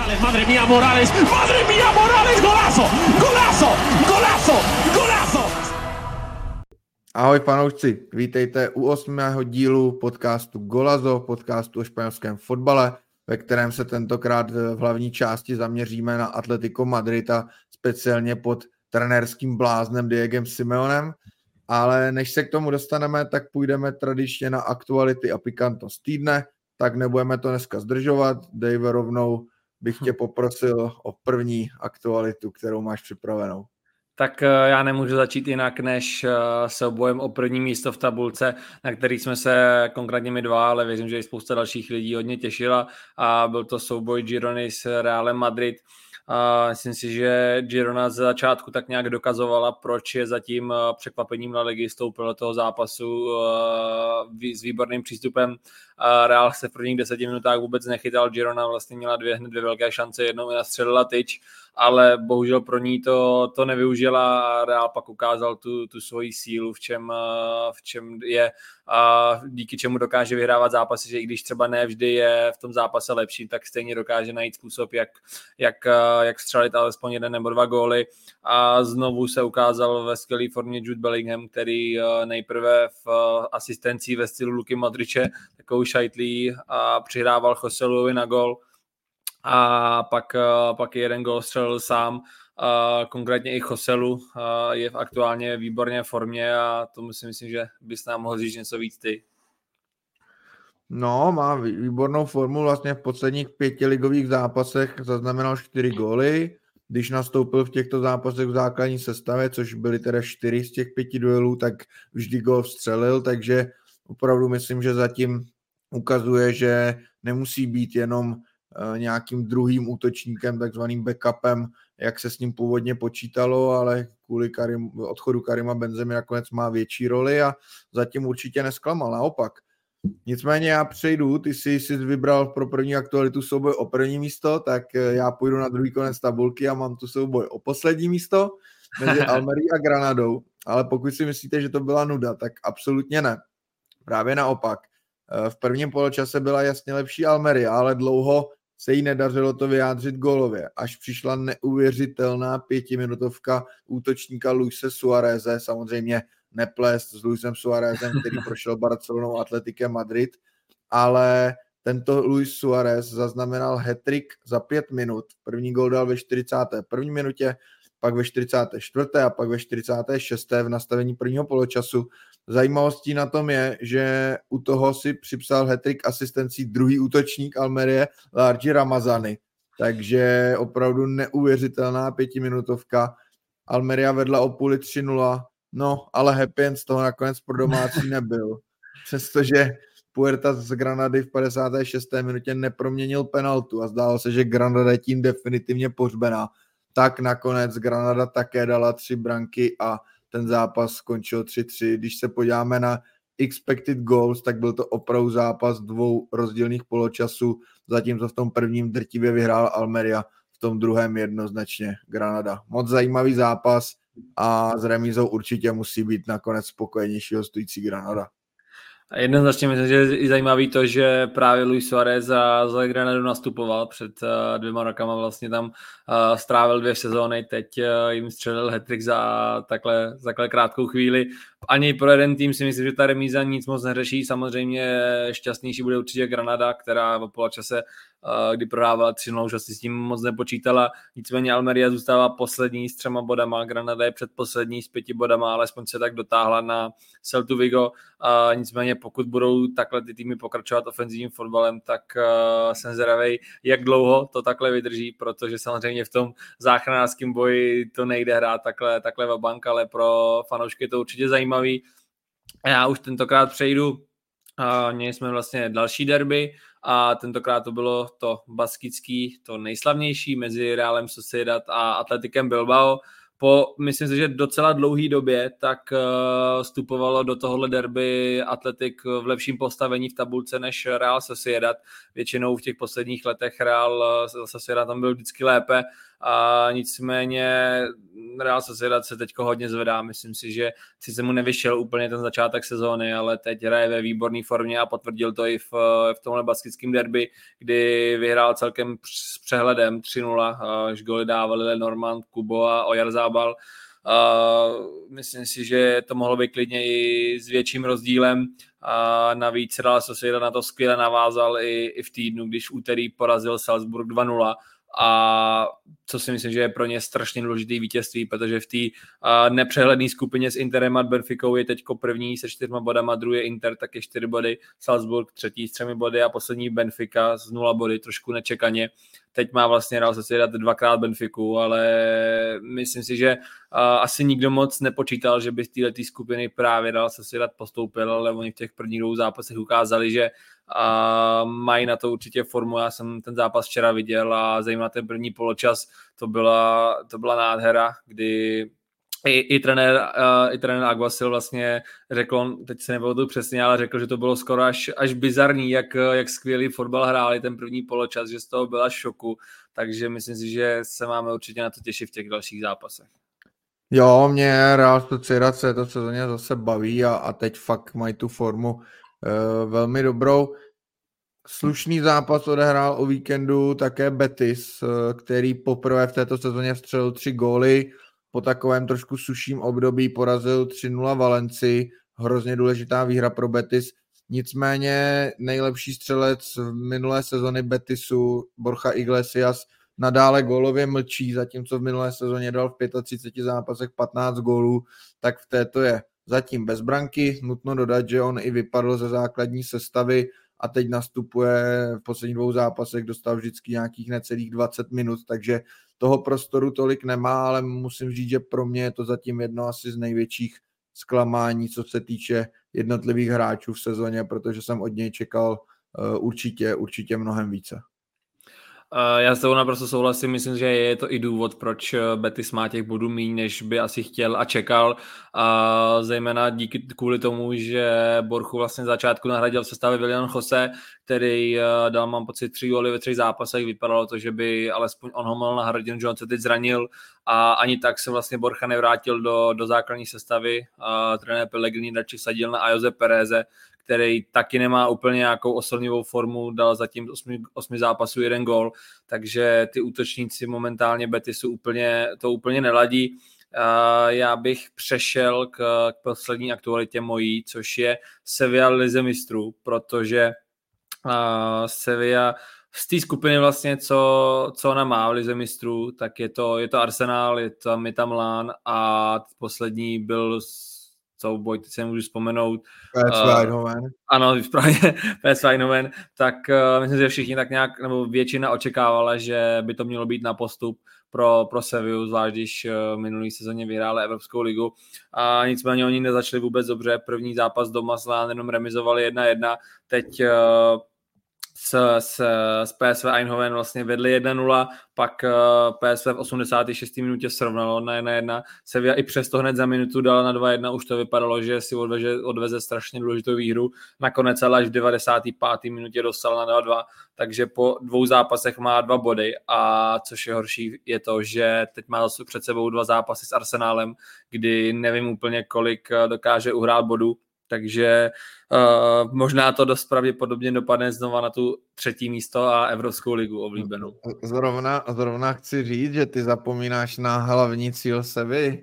Morales, madre mía, Morales, madre mía, Morales, golazo, golazo, golazo, golazo. Ahoj fanoušci, vítejte u osmého dílu podcastu Golazo, podcastu o španělském fotbale, ve kterém se tentokrát v hlavní části zaměříme na Atletico Madrid a speciálně pod trenérským bláznem Diegem Simeonem. Ale než se k tomu dostaneme, tak půjdeme tradičně na aktuality a pikantnost týdne, tak nebudeme to dneska zdržovat. Dave, rovnou bych tě poprosil o první aktualitu, kterou máš připravenou. Tak eh, já nemůžu začít jinak, než eh, obojem o první místo v tabulce, na který jsme se konkrétně my dva, ale věřím, že i spousta dalších lidí hodně těšila a byl to souboj Girony s Realem Madrid. A myslím si, že Girona z začátku tak nějak dokazovala, proč je zatím eh, překvapením na ligy, stoupil do toho zápasu s výborným přístupem Real se v prvních deseti minutách vůbec nechytal, Girona vlastně měla dvě, hned dvě velké šance, jednou nastřelila tyč, ale bohužel pro ní to, to nevyužila a Real pak ukázal tu, tu svoji sílu, v čem, v čem je a díky čemu dokáže vyhrávat zápasy, že i když třeba ne vždy je v tom zápase lepší, tak stejně dokáže najít způsob, jak, jak, jak střelit alespoň jeden nebo dva góly. A znovu se ukázal ve skvělé formě Jude Bellingham, který nejprve v asistencí ve stylu Luky Modriče takovou šajtlí a přihrával Joseluovi na gol a pak, eh, pak jeden gol střelil sám, a konkrétně i Joselu je v aktuálně výborné formě a tomu si myslím, že bys nám mohl říct něco víc ty. No, má výbornou formu, vlastně v posledních pěti ligových zápasech zaznamenal čtyři góly, když nastoupil v těchto zápasech v základní sestavě, což byly teda čtyři z těch pěti duelů, tak vždy gól vstřelil, takže opravdu myslím, že zatím ukazuje, že nemusí být jenom eh, nějakým druhým útočníkem, takzvaným backupem, jak se s ním původně počítalo, ale kvůli Karim, odchodu Karima Benzemi nakonec má větší roli a zatím určitě nesklamal, naopak. Nicméně já přejdu, ty jsi, jsi vybral pro první aktualitu souboj o první místo, tak eh, já půjdu na druhý konec tabulky a mám tu souboj o poslední místo mezi Almerí a Granadou, ale pokud si myslíte, že to byla nuda, tak absolutně ne. Právě naopak. Eh, v prvním poločase byla jasně lepší Almeria, ale dlouho se jí nedařilo to vyjádřit golově, až přišla neuvěřitelná pětiminutovka útočníka Luise Suareze, samozřejmě neplést s Luisem Suarezem, který prošel Barcelonou Atletikem Madrid, ale tento Luis Suarez zaznamenal hetrik za pět minut. První gol dal ve 41. minutě, pak ve 44. a pak ve 46. v nastavení prvního poločasu. Zajímavostí na tom je, že u toho si připsal hetrik asistencí druhý útočník Almerie Largi Ramazany. Takže opravdu neuvěřitelná pětiminutovka. Almeria vedla o půli 3-0, no ale happy end z toho nakonec pro domácí nebyl. Přestože Puerta z Granady v 56. minutě neproměnil penaltu a zdálo se, že Granada je tím definitivně pohřbená tak nakonec Granada také dala tři branky a ten zápas skončil 3-3. Když se podíváme na expected goals, tak byl to opravdu zápas dvou rozdílných poločasů, zatímco v tom prvním drtivě vyhrál Almeria, v tom druhém jednoznačně Granada. Moc zajímavý zápas a s remízou určitě musí být nakonec spokojenější hostující Granada. A jednoznačně myslím, že je zajímavý to, že právě Luis Suarez za, za Granadu nastupoval před uh, dvěma rokama, vlastně tam uh, strávil dvě sezóny, teď uh, jim střelil hetrik za takhle, za takhle krátkou chvíli. Ani pro jeden tým si myslím, že ta remíza nic moc neřeší, samozřejmě šťastnější bude určitě Granada, která v poločase kdy prohrávala 3 už asi s tím moc nepočítala. Nicméně Almeria zůstává poslední s třema bodama, Granada je předposlední s pěti bodama, alespoň se tak dotáhla na Celtu Vigo. A nicméně pokud budou takhle ty týmy pokračovat ofenzivním fotbalem, tak uh, jsem zvědavý, jak dlouho to takhle vydrží, protože samozřejmě v tom záchranářském boji to nejde hrát takhle, takhle v bank, ale pro fanoušky to určitě zajímavý. Já už tentokrát přejdu a měli jsme vlastně další derby a tentokrát to bylo to baskický, to nejslavnější mezi Realem Sociedad a Atletikem Bilbao. Po, myslím si, že docela dlouhý době, tak uh, vstupovalo do tohohle derby Atletik v lepším postavení v tabulce než Real Sociedad. Většinou v těch posledních letech Real Sociedad tam byl vždycky lépe a nicméně Real Sociedad se teď hodně zvedá, myslím si, že sice mu nevyšel úplně ten začátek sezóny, ale teď hraje ve výborné formě a potvrdil to i v, v tomhle baskickém derby, kdy vyhrál celkem s přehledem 3-0, až goly dávali Lenormand, Kubo a Ojarzábal. Uh, myslím si, že to mohlo být klidně i s větším rozdílem. A navíc Real Sociedad na to skvěle navázal i, i v týdnu, když v úterý porazil Salzburg 2-0 a co si myslím, že je pro ně strašně důležitý vítězství, protože v té nepřehledné skupině s Interem a Benficou je teď první se čtyřma bodama, druhý je Inter, taky čtyři body, Salzburg třetí s třemi body a poslední Benfica z nula body, trošku nečekaně. Teď má vlastně Real Sociedad dvakrát Benfiku, ale myslím si, že asi nikdo moc nepočítal, že by z této skupiny právě Real Sociedad postoupil, ale oni v těch prvních dvou zápasech ukázali, že a mají na to určitě formu. Já jsem ten zápas včera viděl a zejména ten první poločas, to byla, to byla nádhera, kdy i, i, trenér, uh, i trenér Aguasil vlastně řekl, on, teď se to přesně, ale řekl, že to bylo skoro až, až bizarní, jak, jak skvělý fotbal hráli ten první poločas, že z toho byla šoku, takže myslím si, že se máme určitě na to těšit v těch dalších zápasech. Jo, mě Real Sociedad se to sezóně zase baví a, a teď fakt mají tu formu velmi dobrou. Slušný zápas odehrál o víkendu také Betis, eh, který poprvé v této sezóně vstřelil tři góly. Po takovém trošku suším období porazil 3-0 Valenci. Hrozně důležitá výhra pro Betis. Nicméně nejlepší střelec v minulé sezony Betisu, Borcha Iglesias, nadále gólově mlčí, zatímco v minulé sezóně dal v 35 zápasech 15 gólů, tak v této je zatím bez branky. Nutno dodat, že on i vypadl ze základní sestavy a teď nastupuje v posledních dvou zápasech, dostal vždycky nějakých necelých 20 minut, takže toho prostoru tolik nemá, ale musím říct, že pro mě je to zatím jedno asi z největších zklamání, co se týče jednotlivých hráčů v sezóně, protože jsem od něj čekal uh, určitě, určitě mnohem více. Já s tebou naprosto souhlasím, myslím, že je to i důvod, proč eh, Betis má těch bodů méně, než by asi chtěl a čekal. A zejména díky kvůli tomu, že Borchu vlastně začátku nahradil v sestavě William Jose, který eh, dal, mám pocit, tři góly ve třech zápasech. Vypadalo to, že by alespoň on ho mohl nahradit, že on se teď zranil a ani tak se vlastně Borcha nevrátil do, do základní sestavy. A trenér Pellegrini radši sadil na Ajoze Pereze, který taky nemá úplně nějakou oslnivou formu, dal zatím 8, 8 zápasů jeden gol, takže ty útočníci momentálně Betisu úplně, to úplně neladí. Já bych přešel k, k poslední aktualitě mojí, což je Sevilla Lize mistrů, protože Sevilla z té skupiny vlastně, co, co ona má v Lize mistrů, tak je to, je to Arsenal, je tam, je tam Milan a poslední byl souboj, teď se můžu vzpomenout. PSV uh, Eindhoven. Ano, právě PSV Eindhoven, tak uh, myslím, že všichni tak nějak, nebo většina očekávala, že by to mělo být na postup pro, pro Sevillu, zvlášť když uh, minulý sezóně vyhráli Evropskou ligu. A nicméně oni nezačali vůbec dobře. První zápas doma s jenom remizovali 1-1. Teď uh, s, s, s PSV Eindhoven vlastně vedli 1-0, pak uh, PSV v 86. minutě srovnalo na 1-1. Sevilla i přesto hned za minutu dala na 2-1, už to vypadalo, že si odveze, odveze strašně důležitou výhru. Nakonec ale až v 95. minutě dostal na 2-2, takže po dvou zápasech má dva body a což je horší je to, že teď má před sebou dva zápasy s Arsenálem, kdy nevím úplně, kolik eh, dokáže uhrát bodů, takže uh, možná to dost pravděpodobně dopadne znova na tu třetí místo a Evropskou ligu oblíbenou. Zrovna, zrovna chci říct, že ty zapomínáš na hlavní cíl Sevy.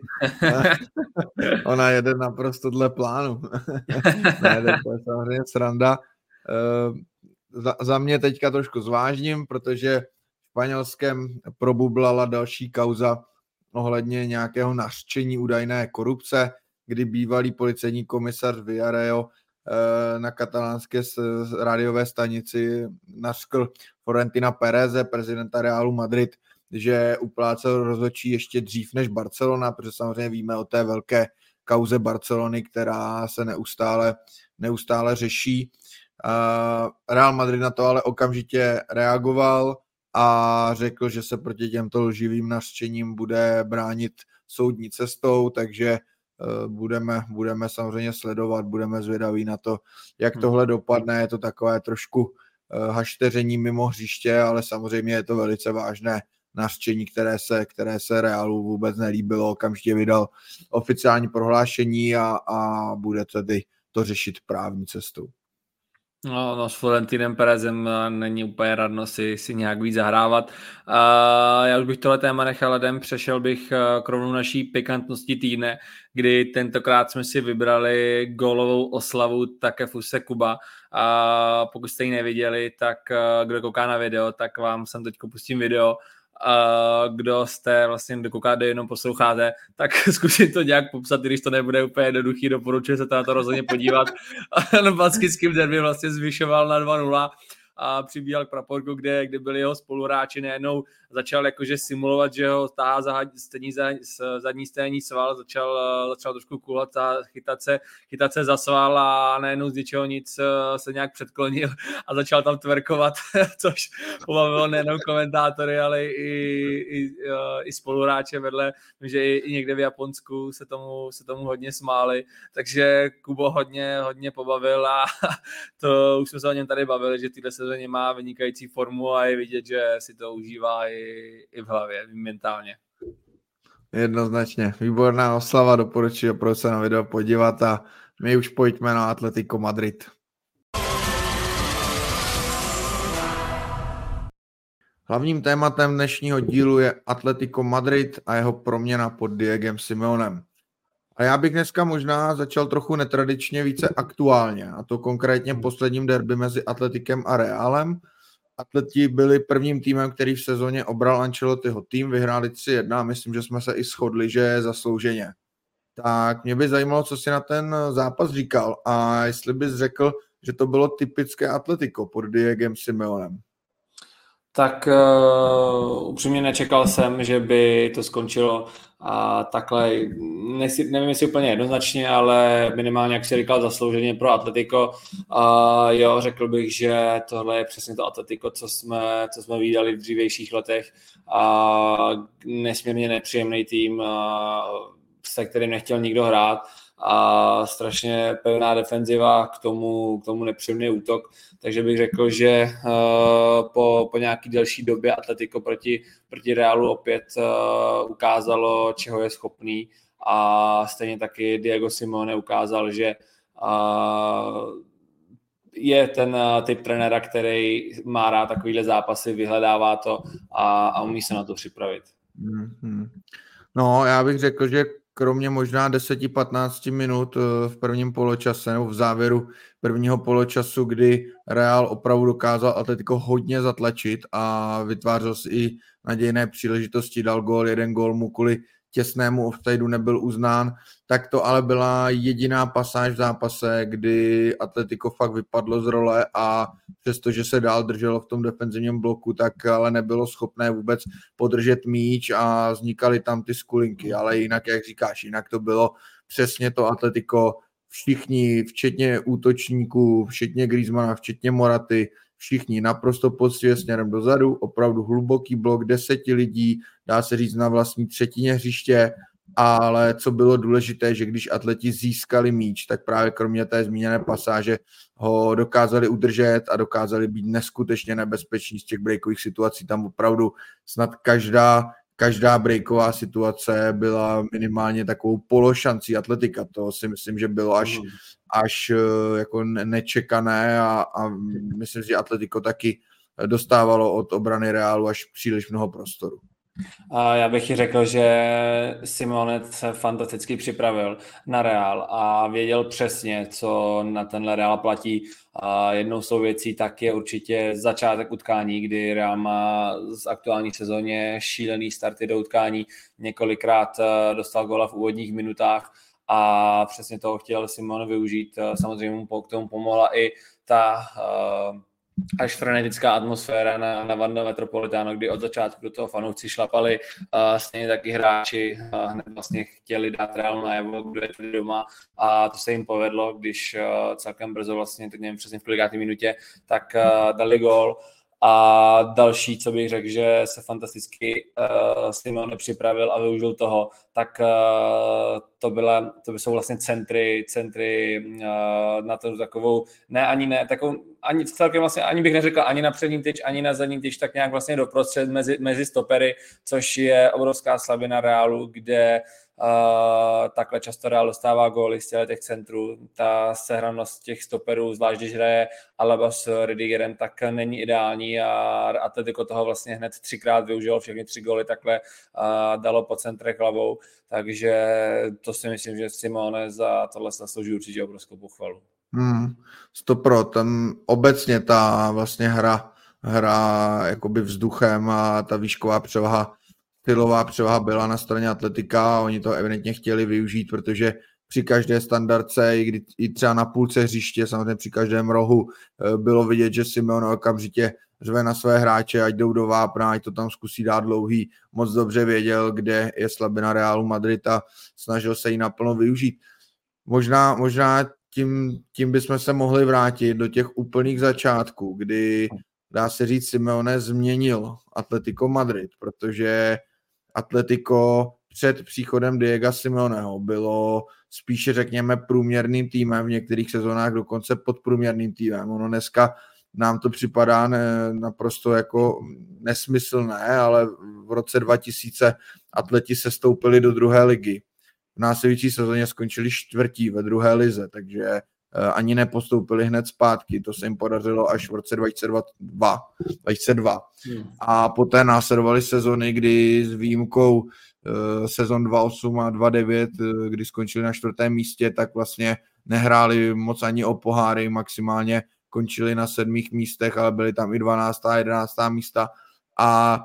Ona jede naprosto dle plánu. ne, to je samozřejmě sranda. Uh, za, za mě teďka trošku zvážním, protože v španělském probublala další kauza ohledně nějakého nařčení údajné korupce kdy bývalý policejní komisař Villareo eh, na katalánské rádiové stanici nařkl Florentina Pereze, prezidenta Realu Madrid, že uplácel rozhodčí ještě dřív než Barcelona, protože samozřejmě víme o té velké kauze Barcelony, která se neustále, neustále řeší. Real Madrid na to ale okamžitě reagoval a řekl, že se proti těmto lživým nařčením bude bránit soudní cestou, takže Eh, budeme, budeme samozřejmě sledovat, budeme zvědaví na to, jak hmm. tohle dopadne. Je to takové trošku eh, hašteření mimo hřiště, ale samozřejmě je to velice vážné nařčení, které se, které se Realu vůbec nelíbilo, okamžitě vydal oficiální prohlášení a, a bude tedy to řešit právní cestou. No, no s Florentinem Perezem eh, není úplně radno si, si nějak víc zahrávat. A já už bych tohle téma nechal ledem, přešel bych eh, k rovnou naší pikantnosti týdne, kdy tentokrát jsme si vybrali golovou oslavu Takefuse Kuba. A pokud jste ji neviděli, tak eh, kdo kouká na video, tak vám sem teď pustím video kdo jste vlastně do koukáte, jenom posloucháte, tak zkusit to nějak popsat, když to nebude úplně jednoduchý, doporučuji se to na to rozhodně podívat. Baskickým derby vlastně zvyšoval na 2-0 a přibíhal k praporku, kde, kde byli jeho spoluhráči, najednou začal jakože simulovat, že ho táhá za za, zadní stejní sval, začal, začal trošku kulat a chytat se, chytat se za sval a najednou z ničeho nic eh, se nějak předklonil a začal tam tverkovat, což pobavilo nejenom komentátory, ale i, i, eh, i spoluhráče vedle, že i, i někde v Japonsku se tomu, se tomu hodně smáli, takže Kubo hodně, hodně pobavil a to už jsme se o něm tady bavili, že tyhle sezóně má vynikající formu a je vidět, že si to užívá i, i v hlavě, mentálně. Jednoznačně. Výborná oslava, doporučuji opravdu se na video podívat a my už pojďme na Atletico Madrid. Hlavním tématem dnešního dílu je Atletico Madrid a jeho proměna pod Diegem Simeonem. A já bych dneska možná začal trochu netradičně více aktuálně, a to konkrétně posledním derby mezi Atletikem a Realem. Atleti byli prvním týmem, který v sezóně obral Ancelottiho tým, vyhráli 3-1 myslím, že jsme se i shodli, že je zaslouženě. Tak mě by zajímalo, co si na ten zápas říkal a jestli bys řekl, že to bylo typické Atletico pod Diegem Simeonem. Tak uh, upřímně nečekal jsem, že by to skončilo a takhle, nesi, nevím jestli úplně jednoznačně, ale minimálně, jak si říkal, zaslouženě pro Atletico. A jo, řekl bych, že tohle je přesně to Atletico, co jsme, co jsme viděli v dřívějších letech. A nesmírně nepříjemný tým, a, se kterým nechtěl nikdo hrát a strašně pevná defenziva k tomu, k tomu nepříjemný útok, takže bych řekl, že uh, po, po nějaký delší době Atletico proti, proti Realu opět uh, ukázalo, čeho je schopný a stejně taky Diego Simone ukázal, že uh, je ten typ trenéra, který má rád takovýhle zápasy, vyhledává to a, a umí se na to připravit. Mm-hmm. No, já bych řekl, že kromě možná 10-15 minut eh, v prvním poločase nebo v závěru prvního poločasu, kdy Real opravdu dokázal Atletico hodně zatlačit a vytvářel si i nadějné příležitosti, dal gól, jeden gól mu kvůli těsnému offsideu nebyl uznán, tak to ale byla jediná pasáž v zápase, kdy Atletico fakt vypadlo z role a přestože se dál drželo v tom defenzivním bloku, tak ale nebylo schopné vůbec podržet míč a vznikaly tam ty skulinky, ale jinak, jak říkáš, jinak to bylo přesně to Atletico, všichni, včetně útočníků, včetně Griezmana, včetně Moraty, všichni naprosto poctivě směrem dozadu, opravdu hluboký blok, deseti lidí, dá se říct na vlastní třetině hřiště, ale co bylo důležité, že když atleti získali míč, tak právě kromě té zmíněné pasáže ho dokázali udržet a dokázali být neskutečně nebezpeční z těch breakových situací. Tam opravdu snad každá každá breaková situace byla minimálně takovou pološancí atletika. To si myslím, že bylo až, až eh, jako nečekané a, a myslím, že atletiko taky dostávalo od obrany Reálu až příliš mnoho prostoru. A já bych řekl, že Simonet se fantasticky připravil na Real a věděl přesně, co na tenhle Real platí. A jednou z věcí tak je určitě začátek utkání, kdy Real má z aktuální sezóně šílený starty do utkání. Několikrát eh, dostal gola v úvodních minutách a přesně toho chtěl Simon využít. Eh, samozřejmě mu k tomu pomohla i ta uh, až frenetická atmosféra na, na Vanda Metropolitano, kdy od začátku do toho fanoušci šlapali, a stejně taky hráči a hned vlastně chtěli dát Real najevo, kdo je tady doma a to se jim povedlo, když uh, celkem brzo vlastně, teď nevím přesně v kolikátý minutě, tak uh, dali gol. A další, co bych řekl, že se fantasticky uh, Simon připravil a využil toho, tak uh, to, byla, to by jsou vlastně centry, centry uh, na to takovou, ne ani ne, takovou, ani celkem vlastně, ani bych neřekl ani na přední tyč, ani na zadní tyč, tak nějak vlastně doprostřed mezi, mezi stopery, což je obrovská slabina Reálu, kde Uh, takhle často Real dostává góly z těch centrů. Ta sehranost těch stoperů, zvlášť když hraje Alaba s Ridigerem, tak není ideální a Atletico toho vlastně hned třikrát využil, všechny tři góly takhle uh, dalo po centrech hlavou, takže to si myslím, že Simone za tohle zaslouží určitě obrovskou pochvalu. Hmm, stopro, tam obecně ta vlastně hra, hra jakoby vzduchem a ta výšková převaha stylová převaha byla na straně atletika a oni to evidentně chtěli využít, protože při každé standardce, i, kdy, i třeba na půlce hřiště, samozřejmě při každém rohu, eh, bylo vidět, že Simeon okamžitě řve na své hráče, ať jdou do vápna, ať to tam zkusí dát dlouhý. Moc dobře věděl, kde je slabina Realu Madrid a snažil se ji naplno využít. Možná, možná tím, tím bychom se mohli vrátit do těch úplných začátků, kdy dá se říct, Simeone změnil Atletico Madrid, protože Atletico před příchodem Diego Simeoneho bylo spíše, řekněme, průměrným týmem, v některých sezónách dokonce podprůměrným týmem. Ono dneska nám to připadá ne, naprosto jako nesmyslné, ale v roce 2000 atleti se stoupili do druhé ligy. V následující sezóně skončili čtvrtí ve druhé lize, takže ani nepostoupili hned zpátky. To se jim podařilo až v roce 2002. 2002. Hmm. A poté následovaly sezony, kdy s výjimkou uh, sezon 2008 a 2009, uh, kdy skončili na čtvrtém místě, tak vlastně nehráli moc ani o poháry, maximálně končili na sedmých místech, ale byly tam i 12. a 11. místa. A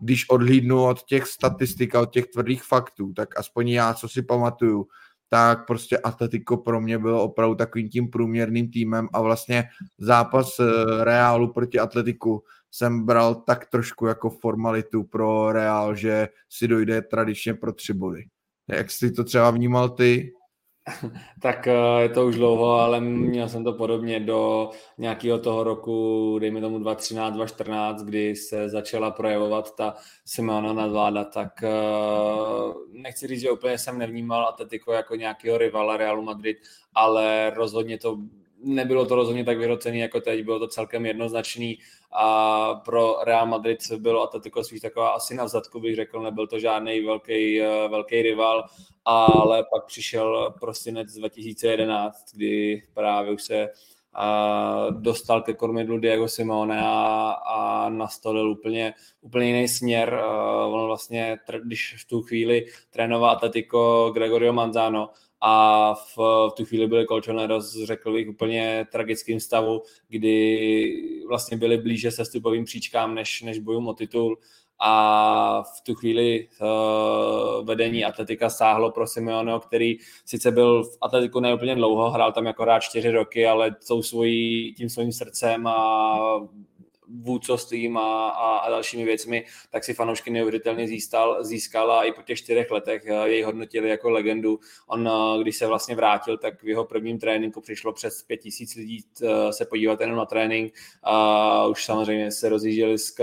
když odhlídnu od těch statistik a od těch tvrdých faktů, tak aspoň já, co si pamatuju, tak prostě Atletico pro mě bylo opravdu takovým tím průměrným týmem a vlastně zápas eh, Reálu proti Atletiku jsem bral tak trošku jako formalitu pro Reál, že si dojde tradičně pro tři body. Jak jsi to třeba vnímal ty? tak eh, je to už dlouho, ale měl jsem to podobně do nějakého toho roku, dejme tomu 2013, 2014, kdy se začala projevovat ta Simona nadvláda, tak eh, nechci říct, že úplně jsem nevnímal Atletico jako nějakého rivala Realu Madrid, ale rozhodně to nebylo to rozhodně tak vyhrocený jako teď, bylo to celkem jednoznačný a pro Real Madrid bylo Atletico spíš taková asi na zadku bych řekl, nebyl to žádný velký, eh, velký rival, ale pak přišel prosinec 2011, kdy právě už se a dostal ke kormidlu Diego Simone a, a nastolil úplně, úplně jiný směr. On vlastně, když v tu chvíli trénoval Atletico Gregorio Manzano, a v, v tu chvíli byli Colchoneros, řekl bych, úplně tragickým stavu, kdy vlastně byli blíže se stupovým příčkám, než, než bojům o titul. A v tu chvíli uh, vedení atletika sáhlo pro Simeoneho, který sice byl v atletiku neúplně dlouho, hrál tam jako rád čtyři roky, ale tou svojí, tím svým srdcem a vůdcovstvím a, a, a dalšími věcmi, tak si fanoušky neuvěřitelně získal, získal a i po těch čtyřech letech eh, jej hodnotili jako legendu. On, eh, když se vlastně vrátil, tak v jeho prvním tréninku přišlo přes pět tisíc lidí eh, se podívat jenom na trénink a už samozřejmě se rozjížděli s,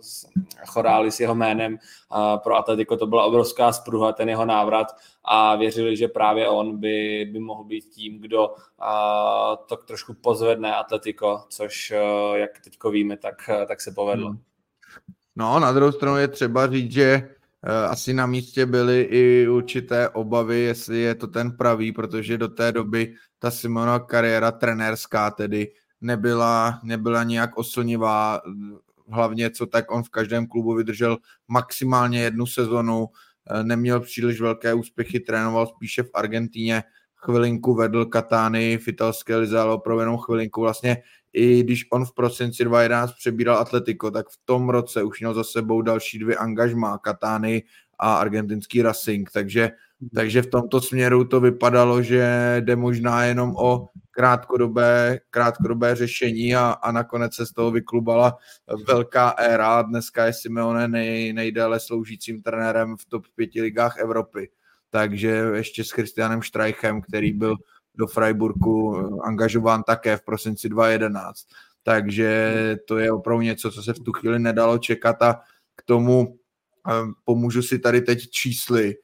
s chorály s jeho jménem. A pro Atletico to byla obrovská spruha, ten jeho návrat a věřili, že právě on by, by mohl být tím, kdo to trošku pozvedne Atletico, což jak teď víme, tak, tak se povedlo. Hmm. No, na druhou stranu je třeba říct, že asi na místě byly i určité obavy, jestli je to ten pravý, protože do té doby ta Simona kariéra trenérská tedy nebyla, nebyla nějak oslnivá, hlavně co tak on v každém klubu vydržel maximálně jednu sezonu, neměl příliš velké úspěchy, trénoval spíše v Argentíně, chvilinku vedl Katány v italské lize, ale opravdu jenom chvilinku. Vlastně i když on v prosinci 2011 přebíral Atletico, tak v tom roce už měl za sebou další dvě angažmá, Katány a argentinský Racing, takže, takže v tomto směru to vypadalo, že jde možná jenom o krátkodobé, krátkodobé řešení a, a nakonec se z toho vyklubala velká éra. Dneska je Simeone nej, nejdéle sloužícím trenérem v top pěti ligách Evropy. Takže ještě s Christianem Streichem, který byl do Freiburgu angažován také v prosinci 2011. Takže to je opravdu něco, co se v tu chvíli nedalo čekat a k tomu pomůžu si tady teď čísly.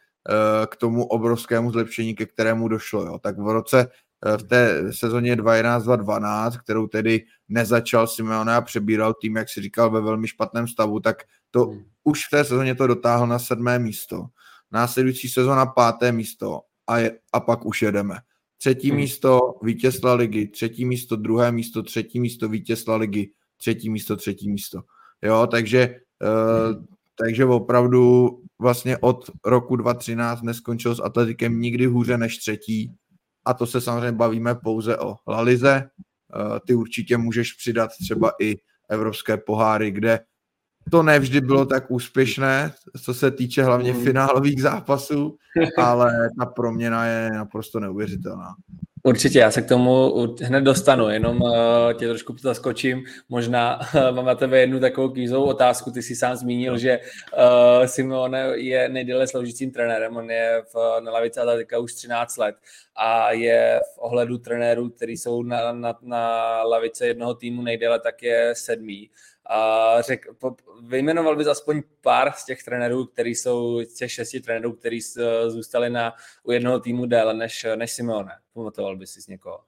k tomu obrovskému zlepšení, ke kterému došlo. Jo. Tak v roce v té sezóně 2011-2012, kterou tedy nezačal Simeone a přebíral tým, jak si říkal, ve velmi špatném stavu, tak to hmm. už v té sezóně to dotáhl na sedmé místo. Následující sezóna páté místo a, je, a pak už jedeme. Třetí hmm. místo vítěz La ligy, třetí místo, druhé místo, třetí místo vítěz La ligy, třetí místo, třetí místo. Jo, takže, hmm. uh, takže opravdu vlastně od roku 2013 neskončil s Atletikem nikdy hůře než třetí a to se samozřejmě bavíme pouze o Lalize. Uh, ty určitě můžeš přidat třeba i evropské poháry, kde to nevždy bylo tak úspěšné, co se týče hlavně mm. finálových zápasů, ale ta proměna je naprosto neuvěřitelná. Určitě, já se k tomu hned dostanu, jenom uh, tě trošku zaskočím. Možná uh, mám na tebe jednu takovou kvízovou otázku. Ty jsi sám zmínil, že uh, Simone je nejdéle sloužícím trenérem, on je v, na lavici Atletika už 13 let a je v ohledu trenérů, kteří jsou na, na, na lavice jednoho týmu nejdéle, tak je sedmý. A řek, po, vyjmenoval bys aspoň pár z těch trenérů, který jsou, z těch šesti trenérů, kteří zůstali na, u jednoho týmu déle než, než Simeone. Pamatoval bys si z někoho?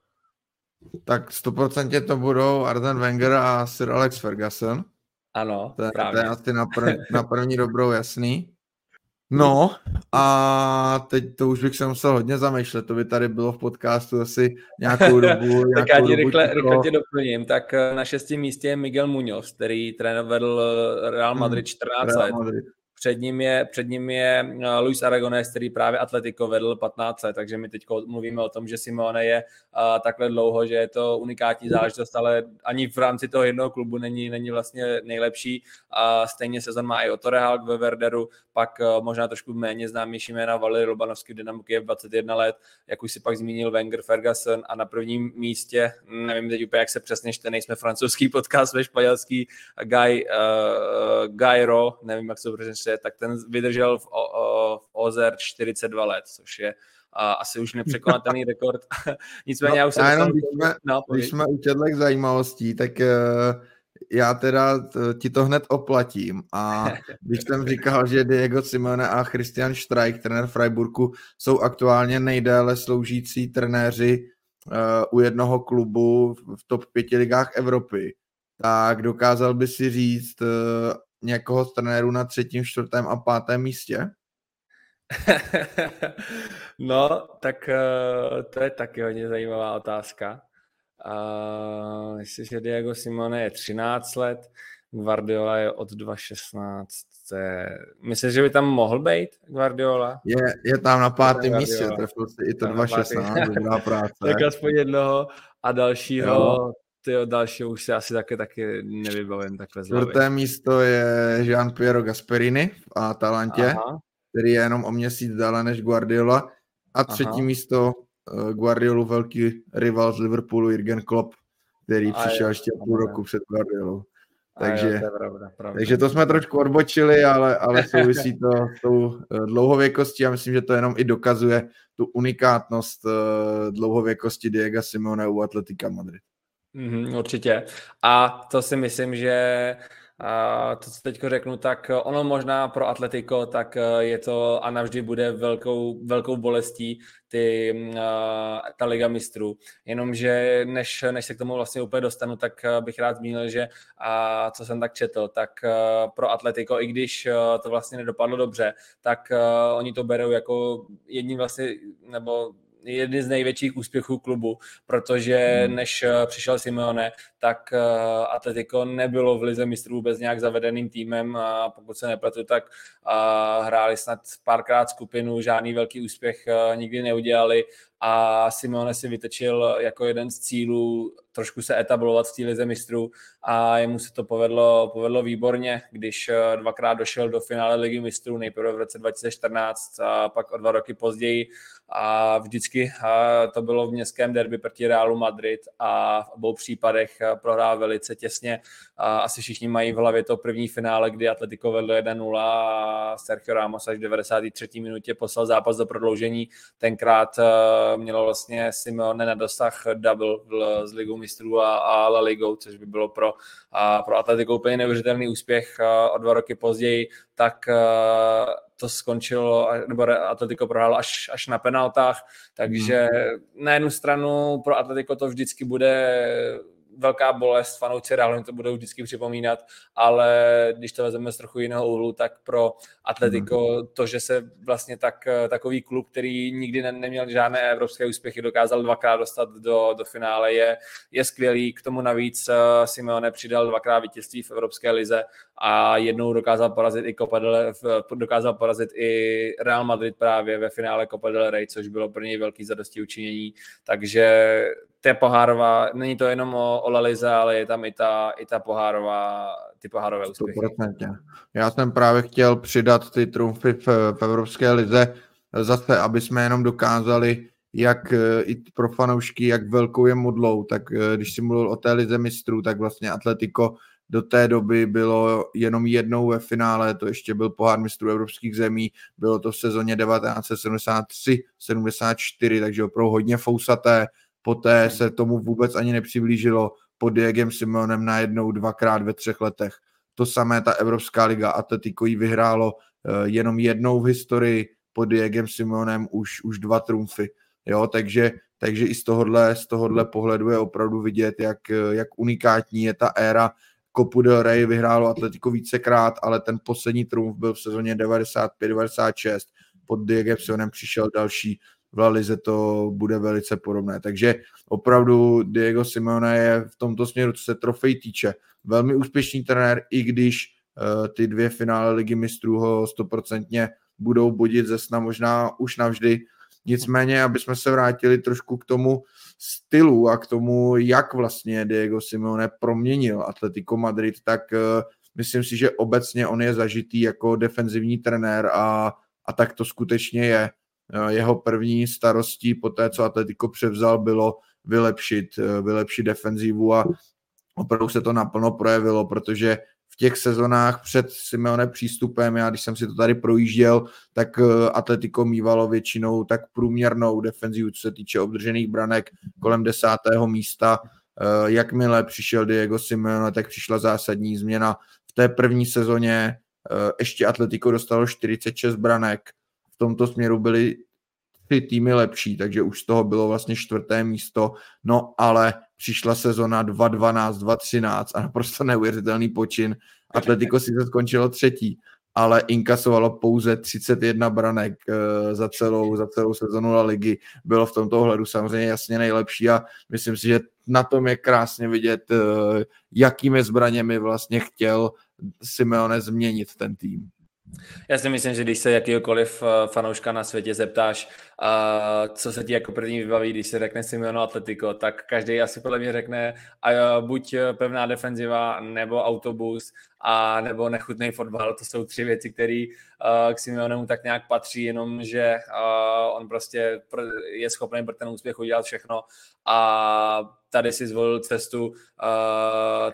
Tak 100% to budou Arden Wenger a Sir Alex Ferguson. Ano, to, právě. To je asi na, prv, na první dobrou jasný. No a teď to už bych se musel hodně zamýšlet, to by tady bylo v podcastu asi nějakou dobu. tak já ti rychle, rychle tě doplním, tak eh, na šestém místě je Miguel Muñoz, který trénoval vedl Real Madrid 14 hmm, Real Madrid. Před ním je, před ním je eh, Luis Aragonés, který právě Atletico vedl 15 let, takže my teď mluvíme o tom, že Simone je uh, takhle dlouho, že je to unikátní záležitost, ale ani v rámci toho jednoho klubu není, není vlastně nejlepší. A stejně sezon má i Otto Rehal ve Werderu, pak uh, možná trošku méně známější jména Valery Lobanovský v Dynamo Kiev 21 let, jak už si pak zmínil Wenger Ferguson a na prvním místě, nevím teď úplně, jak se přesně čte, nejsme francouzský podcast ve španělský, Guy, uh, Guy Ro, nevím, jak se to tak ten vydržel v, o, v Ozer 42 let, což je a asi už nepřekonatelný rekord. Nicméně no, já už jsem... Jenom, když, jsme, no, když jsme u těchto zajímavostí, tak uh, já teda ti to hned oplatím. A když jsem říkal, že Diego Simone a Christian Streich, trenér Freiburgu, jsou aktuálně nejdéle sloužící trenéři uh, u jednoho klubu v top pěti ligách Evropy, tak dokázal by si říct, uh, někoho z trenérů na třetím, čtvrtém a pátém místě? no, tak uh, to je taky hodně zajímavá otázka. Uh, myslím, že Diego Simone je 13 let, Guardiola je od 2.16. Myslíš, že by tam mohl být Guardiola? Je, je tam na pátém místě, trefil si i to 2.16, dobrá práce. tak aspoň jednoho a dalšího jo ty další už si asi taky, taky nevybavím takhle. Čtvrté místo je Jean Piero Gasperini v Atalantě, Aha. který je jenom o měsíc dále než Guardiola. A třetí Aha. místo uh, Guardiolu velký rival z Liverpoolu Jurgen Klopp, který a přišel je, ještě půl roku před Guardiolou. Takže, jo, to pravda, pravda. takže to jsme trošku odbočili, ale, ale souvisí to s tou eh, dlouhověkostí a myslím, že to jenom i dokazuje tu unikátnost uh, dlouhověkosti Diego Simone u Atletika Madrid. Mm, určitě. A to si myslím, že a to, co teď řeknu, tak ono možná pro Atletico, tak eh, je to a navždy bude velkou, velkou bolestí ty, uh, ta Liga mistrů. Jenomže než, než se k tomu vlastně úplně dostanu, tak eh, bych rád zmínil, že a co jsem tak četl, tak pro Atletico, i když to vlastně nedopadlo dobře, tak oni to berou jako jedním vlastně, nebo jedny z největších úspěchů klubu, protože hmm. než eh, přišel Simeone, tak eh, Atletico nebylo v Lize mistrů vůbec nějak zavedeným týmem a pokud se nepletu, tak eh, hráli snad párkrát skupinu, žádný velký úspěch nikdy neudělali a Simone si vytečil jako jeden z cílů trošku se etablovat v té lize mistrů a jemu se to povedlo, povedlo výborně, když eh, dvakrát došel do finále ligy mistrů, nejprve v roce 2014 a pak o dva roky později a vždycky eh, to bylo v městském derby proti Realu Madrid a v obou případech eh, prohrál velice těsně. Asi všichni mají v hlavě to první finále, kdy Atletico vedl 1-0 a Sergio Ramos až v 93. minutě poslal zápas do prodloužení. Tenkrát mělo vlastně Simeone na dosah double z Ligou mistrů a, a La Ligou, což by bylo pro, a pro Atletico úplně neuvěřitelný úspěch o dva roky později, tak to skončilo, nebo Atletico prohrál až, až na penaltách, takže hmm. na jednu stranu pro Atletico to vždycky bude velká bolest, fanoušci Realu to budou vždycky připomínat, ale když to vezmeme z trochu jiného úhlu, tak pro Atletico hmm. to, že se vlastně tak, takový klub, který nikdy ne, neměl žádné evropské úspěchy, dokázal dvakrát dostat do, do finále, je, je skvělý. K tomu navíc uh, Simeone přidal dvakrát vítězství v Evropské lize a jednou dokázal porazit i Copa del, dokázal porazit i Real Madrid právě ve finále Copa del Rey, což bylo pro něj velký zadosti učinění. Takže té pohárová, není to jenom o, o Lalize, ale je tam i ta, i ta pohárová, ty pohárové úspěchy. 100%. Já jsem právě chtěl přidat ty trumfy v, v Evropské lize zase, aby jsme jenom dokázali, jak e, i pro fanoušky, jak velkou je modlou, tak e, když si mluvil o té lize mistrů, tak vlastně Atletico do té doby bylo jenom jednou ve finále, to ještě byl pohár mistrů evropských zemí, bylo to v sezóně 1973-74, takže opravdu hodně fousaté, poté se tomu vůbec ani nepřiblížilo pod Diegem Simonem najednou dvakrát ve třech letech. To samé ta Evropská liga Atletico jí vyhrálo uh, jenom jednou v historii pod Diegem Simonem už, už dva trumfy. Jo, takže, takže i z tohohle, z tohohle pohledu je opravdu vidět, jak, jak unikátní je ta éra. Copu del Rey vyhrálo Atletico vícekrát, ale ten poslední trumf byl v sezóně 95-96. Pod Diegem Simonem přišel další v La Lize to bude velice podobné. Takže opravdu Diego Simeone je v tomto směru, co se trofej týče, velmi úspěšný trenér, i když uh, ty dvě finále ligy mistrů ho stoprocentně budou budit ze sna možná už navždy. Nicméně, aby jsme se vrátili trošku k tomu stylu a k tomu, jak vlastně Diego Simeone proměnil Atletico Madrid, tak uh, myslím si, že obecně on je zažitý jako defenzivní trenér a, a tak to skutečně je. Eh, jeho první starostí po té, co Atletico převzal, bylo vylepšit, eh, vylepšit defenzivu a opravdu se to naplno projevilo, protože v těch sezonách před Simeone přístupem, já když jsem si to tady projížděl, tak eh, Atletico mývalo většinou tak průměrnou defenzivu, co se týče obdržených branek kolem desátého místa. Jakmile přišel Diego Simeone, tak přišla zásadní změna. V té první sezóně ještě Atletico dostalo 46 branek, v tomto směru byly ty týmy lepší, takže už z toho bylo vlastně čtvrté místo, no ale přišla sezona 2012, 2013 a naprosto neuvěřitelný počin. Atletico si se skončilo třetí, ale inkasovalo pouze 31 branek uh, za celou, za celou sezonu La ligy. Bylo v tomto ohledu samozřejmě jasně nejlepší a myslím si, že na tom je krásně vidět, uh, jakými zbraněmi vlastně chtěl Simeone změnit ten tým. Já si myslím, že když se jakýkoliv eh, fanouška na světě zeptáš, uh, co se ti jako první vybaví, když se řekne Simeono Atletico, tak každý asi podle mě řekne uh, buď pevná defenziva, nebo autobus, a nebo nechutný fotbal. To jsou tři věci, které uh, k Simeonemu tak nějak patří, jenom že uh, on prostě je schopný pro ten úspěch udělat všechno a tady si zvolil cestu uh,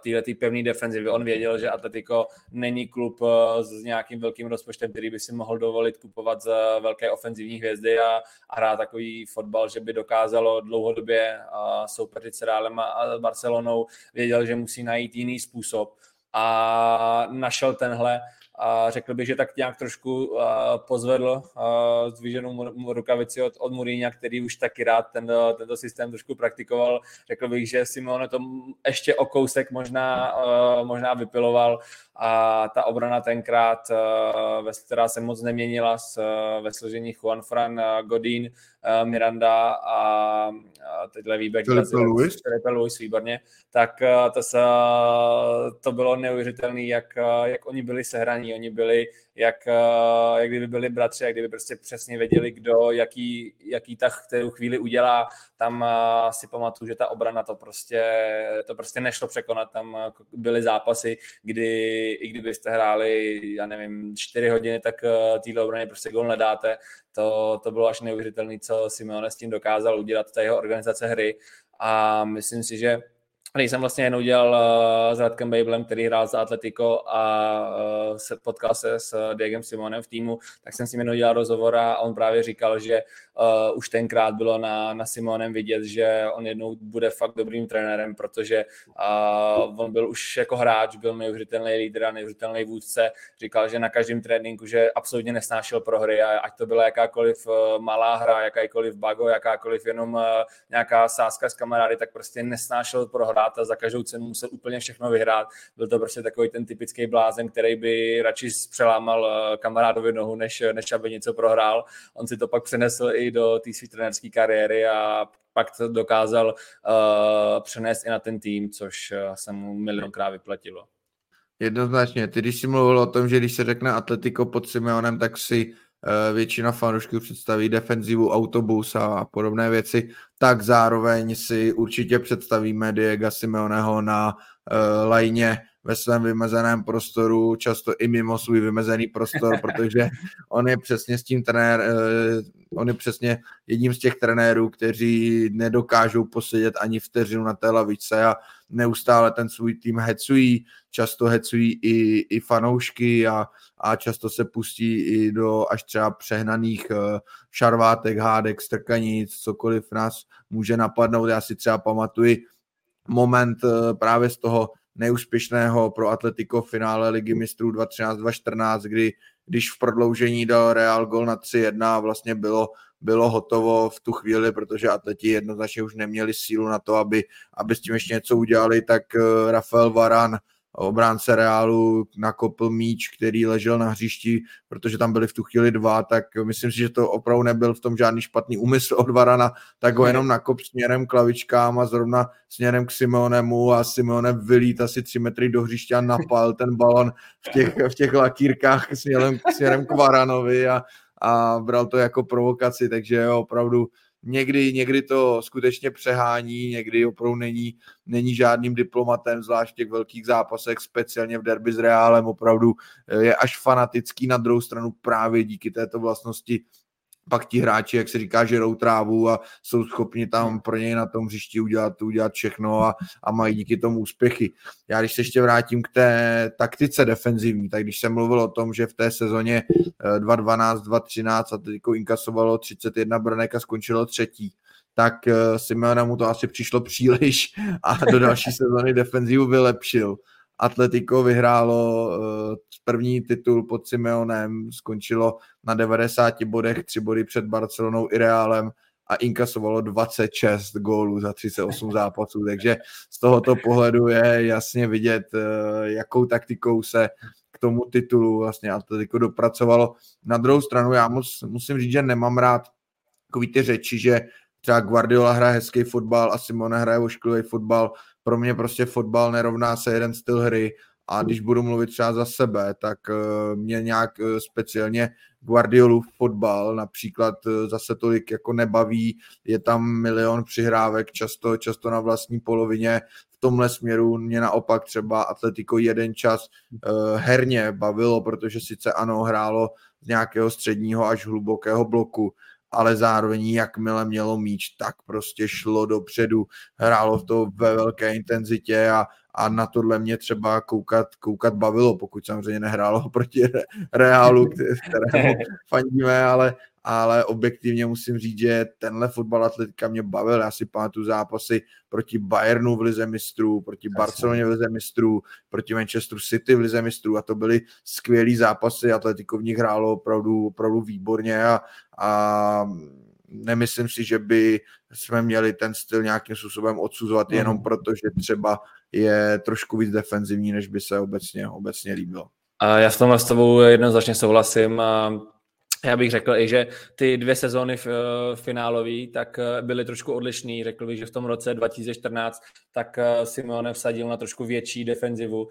téhle pevné defenzivy. On věděl, že Atletico není klub s nějakým velkým rozpočtem, který by si mohl dovolit kupovat za velké ofenzivní hvězdy a, a hrát takový fotbal, že by dokázalo dlouhodobě uh, soupeřit s Realem a Barcelonou. Věděl, že musí najít jiný způsob a našel tenhle a řekl bych, že tak nějak trošku pozvedl zdvíženou rukavici od, od Mourinha, který už taky rád ten, tento systém trošku praktikoval. Řekl bych, že Simone to ještě o kousek možná, možná vypiloval a ta obrana tenkrát, která se moc neměnila ve složení Juan Fran, Godín, Miranda a teď levý back Filipe Luis. Filipe Luis, výborně, tak to, se, to bylo neuvěřitelné, jak, jak oni byli sehraní, oni byli jak, jak kdyby byli bratři, jak kdyby prostě přesně věděli, kdo jaký, jaký tah té chvíli udělá. Tam si pamatuju, že ta obrana to prostě, to prostě nešlo překonat. Tam byly zápasy, kdy i kdybyste hráli, já nevím, čtyři hodiny, tak týhle obraně prostě gol nedáte. To, to bylo až neuvěřitelné, co Simeone s tím dokázal udělat, ta jeho organizace hry. A myslím si, že který jsem vlastně jenom dělal uh, s Radkem Babelem, který hrál za Atletico a uh, se potkal se s Diegem Simonem v týmu, tak jsem s ním jenom dělal rozhovor a on právě říkal, že už tenkrát bylo na, na Simonem vidět, že on jednou bude fakt dobrým trenérem, protože on byl už jako hráč, byl neuvěřitelný lídr a neuvěřitelný vůdce. Říkal, že na každém tréninku, že absolutně nesnášel prohry a ať to byla jakákoliv malá hra, jakákoliv bago, jakákoliv jenom nějaká sázka s kamarády, tak prostě nesnášel prohrát a za každou cenu musel úplně všechno vyhrát. Byl to prostě takový ten typický blázen, který by radši přelámal uh, kamarádovi nohu, než, než aby něco prohrál. On si to pak přenesl i do té své trenérské kariéry a pak to dokázal uh, přenést i na ten tým, což uh, se mu milionkrát vyplatilo. Jednoznačně. Ty, když jsi mluvil o tom, že když se řekne Atletico pod Simeonem, tak si většina fanoušků představí defenzivu, autobus a podobné věci, tak zároveň si určitě představíme Diego Simeoneho na uh, lajně ve svém vymezeném prostoru, často i mimo svůj vymezený prostor, protože on je přesně s tím trenér, eh, on je přesně jedním z těch trenérů, kteří nedokážou posedět ani vteřinu na té lavice a neustále ten svůj tým hecují, často hecují i, i fanoušky a, a často se pustí i do až třeba přehnaných uh, šarvátek, hádek, strkanic, cokoliv nás může napadnout. Já si třeba pamatuji moment uh, právě z toho neúspěšného pro Atletico finále ligy mistrů 2013-2014, kdy když v prodloužení dal Real gol na 3-1 a vlastně bylo, bylo hotovo v tu chvíli, protože atleti jednoznačně už neměli sílu na to, aby, aby s tím ještě něco udělali, tak eh, Rafael Varan obránce Reálu nakopl míč, který ležel na hřišti, protože tam byli v tu chvíli dva, tak myslím si, že to opravdu nebyl v tom žádný špatný úmysl od Varana, tak ho jenom nakop směrem k lavičkám a zrovna směrem k Simeonemu a Simeone vylít asi tři metry do hřiště a napal ten balon v těch, v těch lakírkách směrem, směrem k Varanovi a, a bral to jako provokaci, takže opravdu někdy, někdy to skutečně přehání, někdy opravdu není, není žádným diplomatem, zvlášť v těch velkých zápasech, speciálně v derby s Reálem, opravdu je až fanatický na druhou stranu právě díky této vlastnosti pak ti hráči, jak se říká, žerou trávu a jsou schopni tam pro něj na tom hřišti udělat, udělat všechno a, a mají díky tomu úspěchy. Já když se ještě vrátím k té taktice defenzivní, tak když jsem mluvil o tom, že v té sezóně 2012-2013 a teď inkasovalo 31 branek a skončilo třetí, tak eh, Simeona mu to asi přišlo příliš a do další sezóny defenzivu vylepšil. Atletico vyhrálo uh, první titul pod Simeonem, skončilo na 90 bodech, tři body před Barcelonou i Reálem a inkasovalo 26 gólů za 38 zápasů, takže z tohoto pohledu je jasně vidět, uh, jakou taktikou se k tomu titulu vlastně Atletico dopracovalo. Na druhou stranu já mus, musím říct, že nemám rád takový ty řeči, že třeba Guardiola hraje hezký fotbal a Simone hraje ošklivý fotbal. Pro mě prostě fotbal nerovná se jeden styl hry. A když budu mluvit třeba za sebe, tak uh, mě nějak uh, speciálně Guardiolův fotbal například uh, zase tolik jako nebaví, je tam milion přihrávek, často, často na vlastní polovině, v tomhle směru mě naopak třeba Atletico jeden čas herně bavilo, protože sice ano, hrálo z nějakého středního až hlubokého bloku, ale zároveň jakmile mělo míč, tak prostě šlo dopředu, hrálo v to ve velké intenzitě a, a na tohle mě třeba koukat, koukat bavilo, pokud samozřejmě nehrálo proti Reálu, kterému fandíme, ale, ale objektivně musím říct, že tenhle fotbal atletika mě bavil. Já si pamatuju zápasy proti Bayernu v Lize mistrů, proti Barceloně v Lize mistrů, proti Manchesteru City v Lize mistrů a to byly skvělý zápasy. Atletiko v nich hrálo opravdu, opravdu výborně a, a nemyslím si, že by jsme měli ten styl nějakým způsobem odsuzovat mm. jenom proto, že třeba je trošku víc defenzivní, než by se obecně, obecně líbilo. A já s tomhle s tebou jednoznačně souhlasím. A já bych řekl i, že ty dvě sezóny v, eh, finálové tak eh, byly trošku odlišný. Řekl bych, že v tom roce 2014 tak eh, Simone vsadil na trošku větší defenzivu.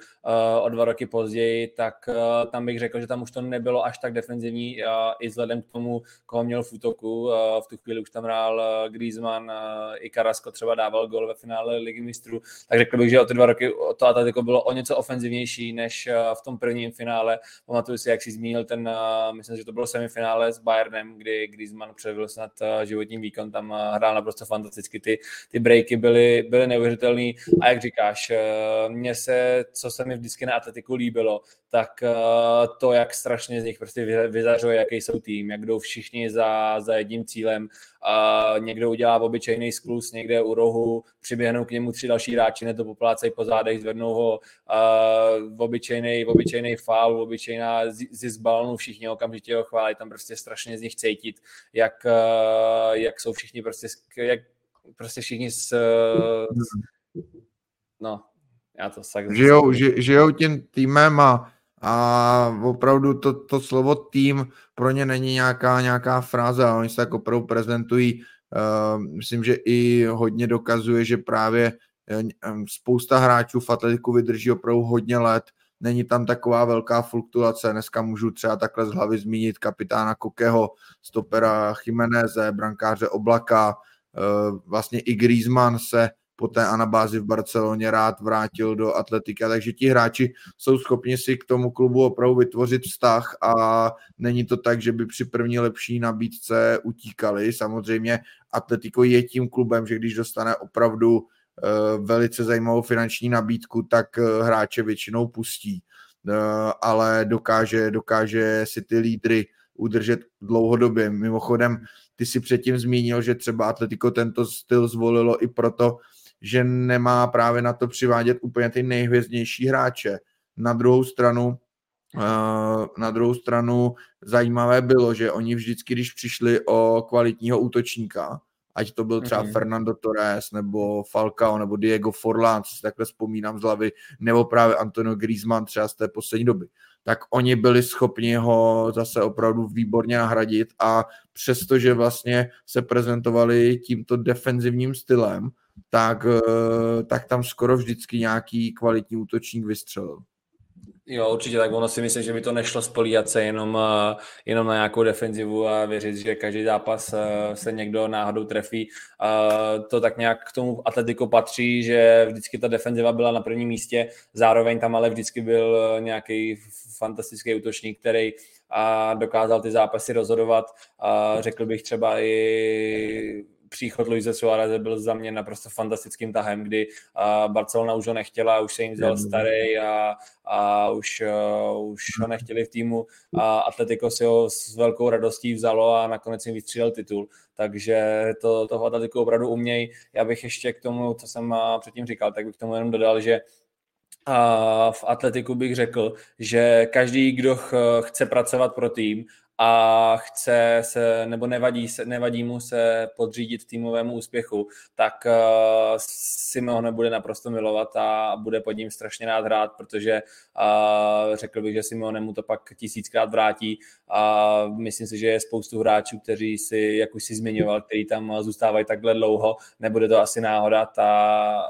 O dva roky později, tak tam bych řekl, že tam už to nebylo až tak defenzivní i vzhledem k tomu, koho měl v útoku. V tu chvíli už tam hrál Griezmann, i Carrasco třeba dával gol ve finále Ligy mistrů. Tak řekl bych, že o ty dva roky to Atletico bylo o něco ofenzivnější než v tom prvním finále. Pamatuju si, jak si zmínil ten, myslím, že to bylo semifinále finále s Bayernem, kdy Griezmann převil snad životní výkon, tam hrál naprosto fantasticky, ty, ty breaky byly, byly neuvěřitelné a jak říkáš, mně se, co se mi vždycky na atletiku líbilo, tak to, jak strašně z nich prostě vyzařuje, jaký jsou tým, jak jdou všichni za, za jedním cílem, a někdo udělá obyčejný sklus někde u rohu, přiběhnou k němu tři další hráči, ne to poplácejí po zádech, zvednou ho uh, obyčejný, obyčejný faul, obyčejná zisk balonu, všichni okamžitě ho chválí, tam prostě strašně z nich cítit, jak, uh, jak jsou všichni prostě, jak prostě všichni s, no, já to tak... Žijou, žijou tím týmem a a opravdu to, to slovo tým pro ně není nějaká, nějaká fráze, ale oni se tak opravdu prezentují. Uh, myslím, že i hodně dokazuje, že právě eh, spousta hráčů v atletiku vydrží opravdu hodně let, není tam taková velká fluktuace. Dneska můžu třeba takhle z hlavy zmínit kapitána Kokeho, stopera Chimeneze, brankáře Oblaka, uh, vlastně i Griezmann se po té anabázi v Barceloně rád vrátil do atletika, takže ti hráči jsou schopni si k tomu klubu opravdu vytvořit vztah a není to tak, že by při první lepší nabídce utíkali. Samozřejmě Atletico je tím klubem, že když dostane opravdu uh, velice zajímavou finanční nabídku, tak uh, hráče většinou pustí, uh, ale dokáže, dokáže si ty lídry udržet dlouhodobě. Mimochodem, ty si předtím zmínil, že třeba Atletico tento styl zvolilo i proto, že nemá právě na to přivádět úplně ty nejhvězdnější hráče. Na druhou stranu, eh, na druhou stranu zajímavé bylo, že oni vždycky, když přišli o kvalitního útočníka, ať to byl třeba mm-hmm. Fernando Torres, nebo Falcao, nebo Diego Forlán, co si takhle vzpomínám z hlavy, nebo právě Antonio Griezmann třeba z té poslední doby, tak oni byli schopni ho zase opravdu výborně nahradit a přestože vlastně se prezentovali tímto defenzivním stylem, tak, eh, tak tam skoro vždycky nějaký kvalitní útočník vystřelil. Jo, určitě, tak ono si myslím, že by to nešlo spolíhat se jenom, eh, jenom na nějakou defenzivu a věřit, že každý zápas eh, se někdo náhodou trefí. To tak nějak k tomu atletiku patří, že vždycky ta defenziva byla na prvním místě, zároveň tam ale vždycky byl nějaký fantastický útočník, který a dokázal ty zápasy rozhodovat. A řekl bych třeba i příchod Luise Suárez byl za mě naprosto fantastickým tahem, kdy Barcelona už ho nechtěla, už se jim vzal starý a, a už, uh, už ho nechtěli v týmu a Atletico si ho s velkou radostí vzalo a nakonec jim vystřídal titul. Takže to, toho Atletico opravdu umějí. Já bych ještě k tomu, co jsem předtím říkal, tak bych k tomu jenom dodal, že a v atletiku bych řekl, že každý, kdo chce pracovat pro tým a chce se, nebo nevadí, se, nevadí mu se podřídit týmovému úspěchu, tak uh, Simeone nebude naprosto milovat a bude pod ním strašně rád hrát, protože uh, řekl bych, že Simeone mu to pak tisíckrát vrátí a myslím si, že je spoustu hráčů, kteří si, jak už si zmiňoval, kteří tam zůstávají takhle dlouho, nebude to asi náhoda, ta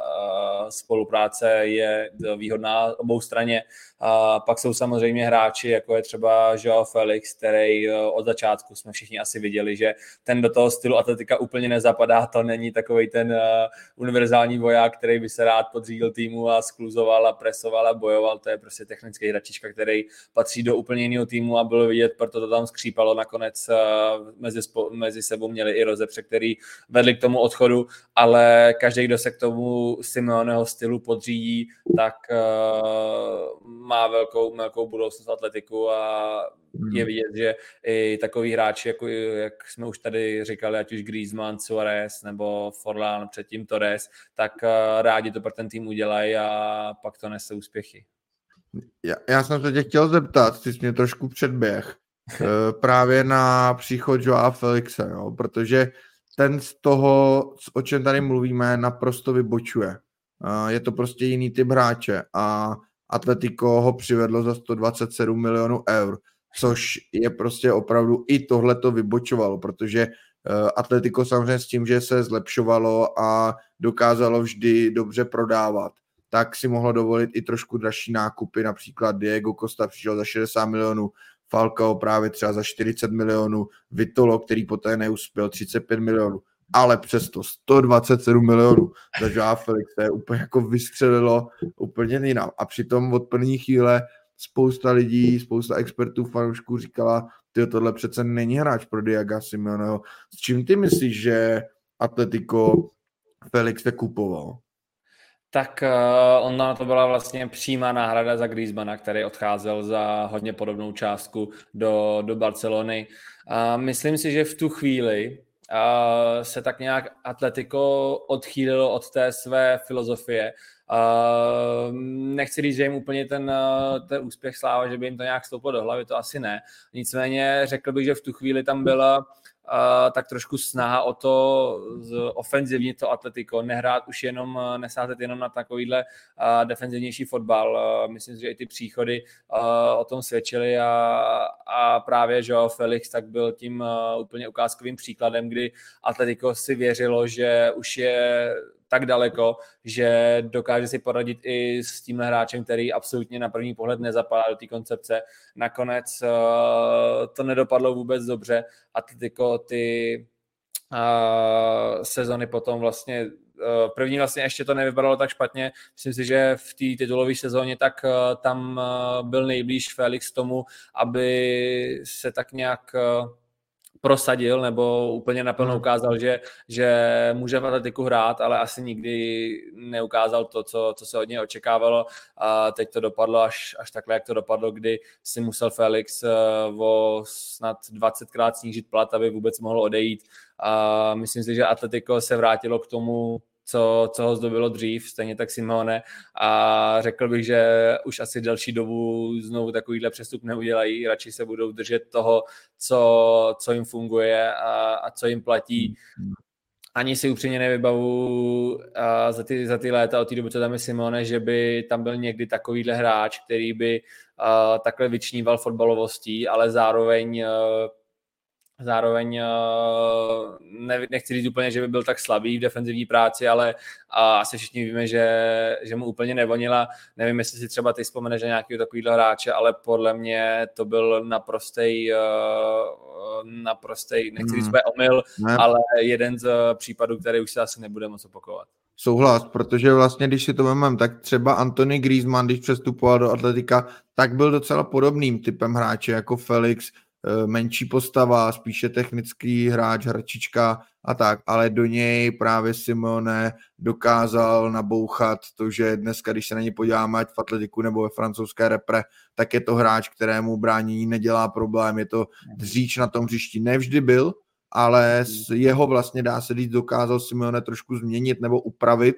uh, spolupráce je výhodná obou straně. A pak jsou samozřejmě hráči, jako je třeba Joao Felix, který eh, od začátku jsme všichni asi viděli, že ten do toho stylu atletika úplně nezapadá, to není takový ten uh, univerzální voják, který by se rád podřídil týmu a skluzoval a presoval a bojoval, to je prostě technický hračička, který patří do úplně jiného týmu a bylo vidět, proto to tam skřípalo, nakonec uh, mezi, spo, mezi sebou měli i rozepře, který vedli k tomu odchodu, ale každý, kdo se k tomu Simeoneho stylu podřídí, tak má velkou, velkou budoucnost atletiku a hmm. je vidět, že i takový hráči, jako jak jsme už tady říkali, ať už Griezmann, Suarez nebo Forlán, předtím Torres, tak eh, rádi to pro ten tým udělají a pak to nese úspěchy. Já, já jsem se tě chtěl zeptat, ty jsi mě trošku předběh, eh, právě na příchod Joa Felixe, jo, protože ten z toho, o čem tady mluvíme, naprosto vybočuje. Eh, je to prostě jiný typ hráče a Atletico ho přivedlo za 127 milionů eur, což je prostě opravdu i tohle to vybočovalo, protože eh, Atletico samozřejmě s tím, že se zlepšovalo a dokázalo vždy dobře prodávat, tak si mohlo dovolit i trošku dražší nákupy, například Diego Costa přišel za 60 milionů, Falcao právě třeba za 40 milionů, Vitolo, který poté neuspěl, 35 milionů ale přesto 127 milionů za Felix je úplně jako vystřelilo úplně jinam. A přitom od první chvíle spousta lidí, spousta expertů, fanoušků říkala, ty tohle přece není hráč pro Diaga Simeoneho. S čím ty myslíš, že Atletico Felix se kupoval? Tak uh, ona to byla vlastně přímá náhrada za Griezmana, který odcházel za hodně podobnou částku do, do Barcelony. Uh, myslím si, že v tu chvíli uh, se tak nějak Atletico odchýlilo od té své filozofie. Uh, nechci říct, že jim úplně ten, ten úspěch sláva, že by jim to nějak stouplo do hlavy, to asi ne. Nicméně řekl bych, že v tu chvíli tam byla tak trošku snaha o to ofenzivně to Atletico, nehrát už jenom, nesázet jenom na takovýhle defenzivnější fotbal. Myslím si, že i ty příchody o tom svědčily a, a právě Joao Felix tak byl tím úplně ukázkovým příkladem, kdy Atletico si věřilo, že už je tak daleko, že dokáže si poradit i s tímhle hráčem, který absolutně na první pohled nezapadá do té koncepce. Nakonec uh, to nedopadlo vůbec dobře. Atletico ty uh, sezony potom vlastně uh, první vlastně ještě to nevypadalo tak špatně. Myslím si, že v té titulové sezóně tak tam byl nejblíž Felix tomu, aby se tak nějak prosadil nebo úplně naplno hmm. ukázal, že, že může v atletiku hrát, ale asi nikdy neukázal to, co, co se od něj očekávalo a teď to dopadlo až, až takhle, jak to dopadlo, kdy si musel Felix eh, o snad 20krát snížit plat, aby vůbec mohl odejít a myslím si, že Atletico se vrátilo k tomu, co, co ho zdobilo dřív, stejně tak Simone a řekl bych, že už asi další dobu znovu takovýhle přestup neudělají, radši se budou držet toho, co, co jim funguje a, a co jim platí. Ani si upřímně nevybavu a za, ty, za ty léta od té doby, co tam je Simone, že by tam byl někdy takovýhle hráč, který by a, takhle vyčníval fotbalovostí, ale zároveň a, Zároveň eh, ne, nechci říct úplně, že by byl tak slabý v defenzivní práci, ale a asi všichni víme, že, že mu úplně nevonila. Nevím, jestli si třeba ty vzpomeneš na nějakého takového hráče, ale podle mě to byl naprostej, eh, naprostej nechci říct úplně hmm. omyl, ne. ale jeden z případů, který už se asi nebude moc opakovat. Souhlas, protože vlastně, když si to vezmeme, tak třeba Anthony Griezmann, když přestupoval do Atletika, tak byl docela podobným typem hráče jako Felix, Eh, menší postava, spíše technický hráč, hračička a tak, ale do něj právě Simone dokázal nabouchat to, že dneska, když se na ně podíváme, ať v atletiku nebo ve francouzské repre, tak je to hráč, kterému bránění nedělá problém, je to dříč na tom hřišti. Nevždy byl, ale jeho vlastně dá se říct, dokázal Simone trošku změnit nebo upravit.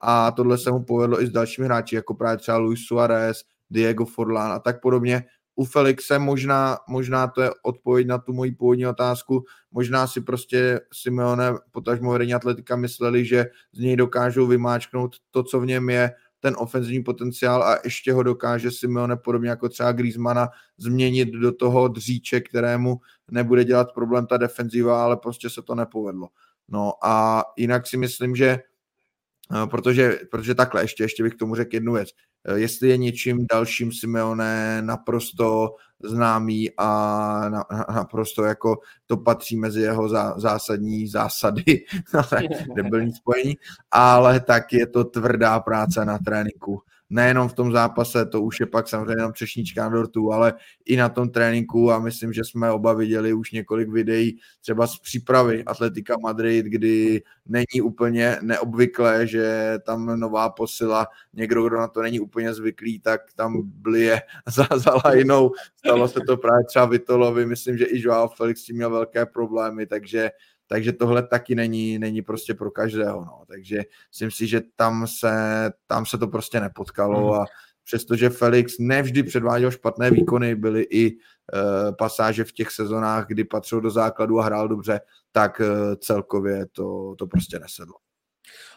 A tohle se mu povedlo i s dalšími hráči, jako právě třeba Luis Suarez, Diego Forlán a tak podobně, u Felixe možná, možná to je odpověď na tu moji původní otázku, možná si prostě Simeone, potažmo vedení atletika mysleli, že z něj dokážou vymáčknout to, co v něm je, ten ofenzivní potenciál a ještě ho dokáže Simeone podobně jako třeba Griezmana změnit do toho dříče, kterému nebude dělat problém ta defenziva, ale prostě se to nepovedlo. No a jinak si myslím, že eh, protože, protože takhle, ještě, ještě bych k tomu řekl jednu věc. Eh, jestli je něčím dalším Simeone naprosto známý a na, naprosto jako to patří mezi jeho zá, zásadní zásady, debilní spojení, ale tak je to tvrdá práce na tréninku nejenom v tom zápase, to už je pak samozřejmě jenom třešnička na dortu, ale i na tom tréninku a myslím, že jsme oba viděli už několik videí třeba z přípravy Atletika Madrid, kdy není úplně neobvyklé, že tam nová posila, někdo, kdo na to není úplně zvyklý, tak tam blije za, za lajnou. Stalo se to právě třeba Vitolovi, myslím, že i Joao Felix tím měl velké problémy, takže takže tohle taky není, není prostě pro každého, no. takže myslím si, že tam se, tam se to prostě nepotkalo hmm. a přestože Felix nevždy předváděl špatné výkony, byly i uh, pasáže v těch sezonách, kdy patřil do základu a hrál dobře, tak uh, celkově to, to prostě nesedlo.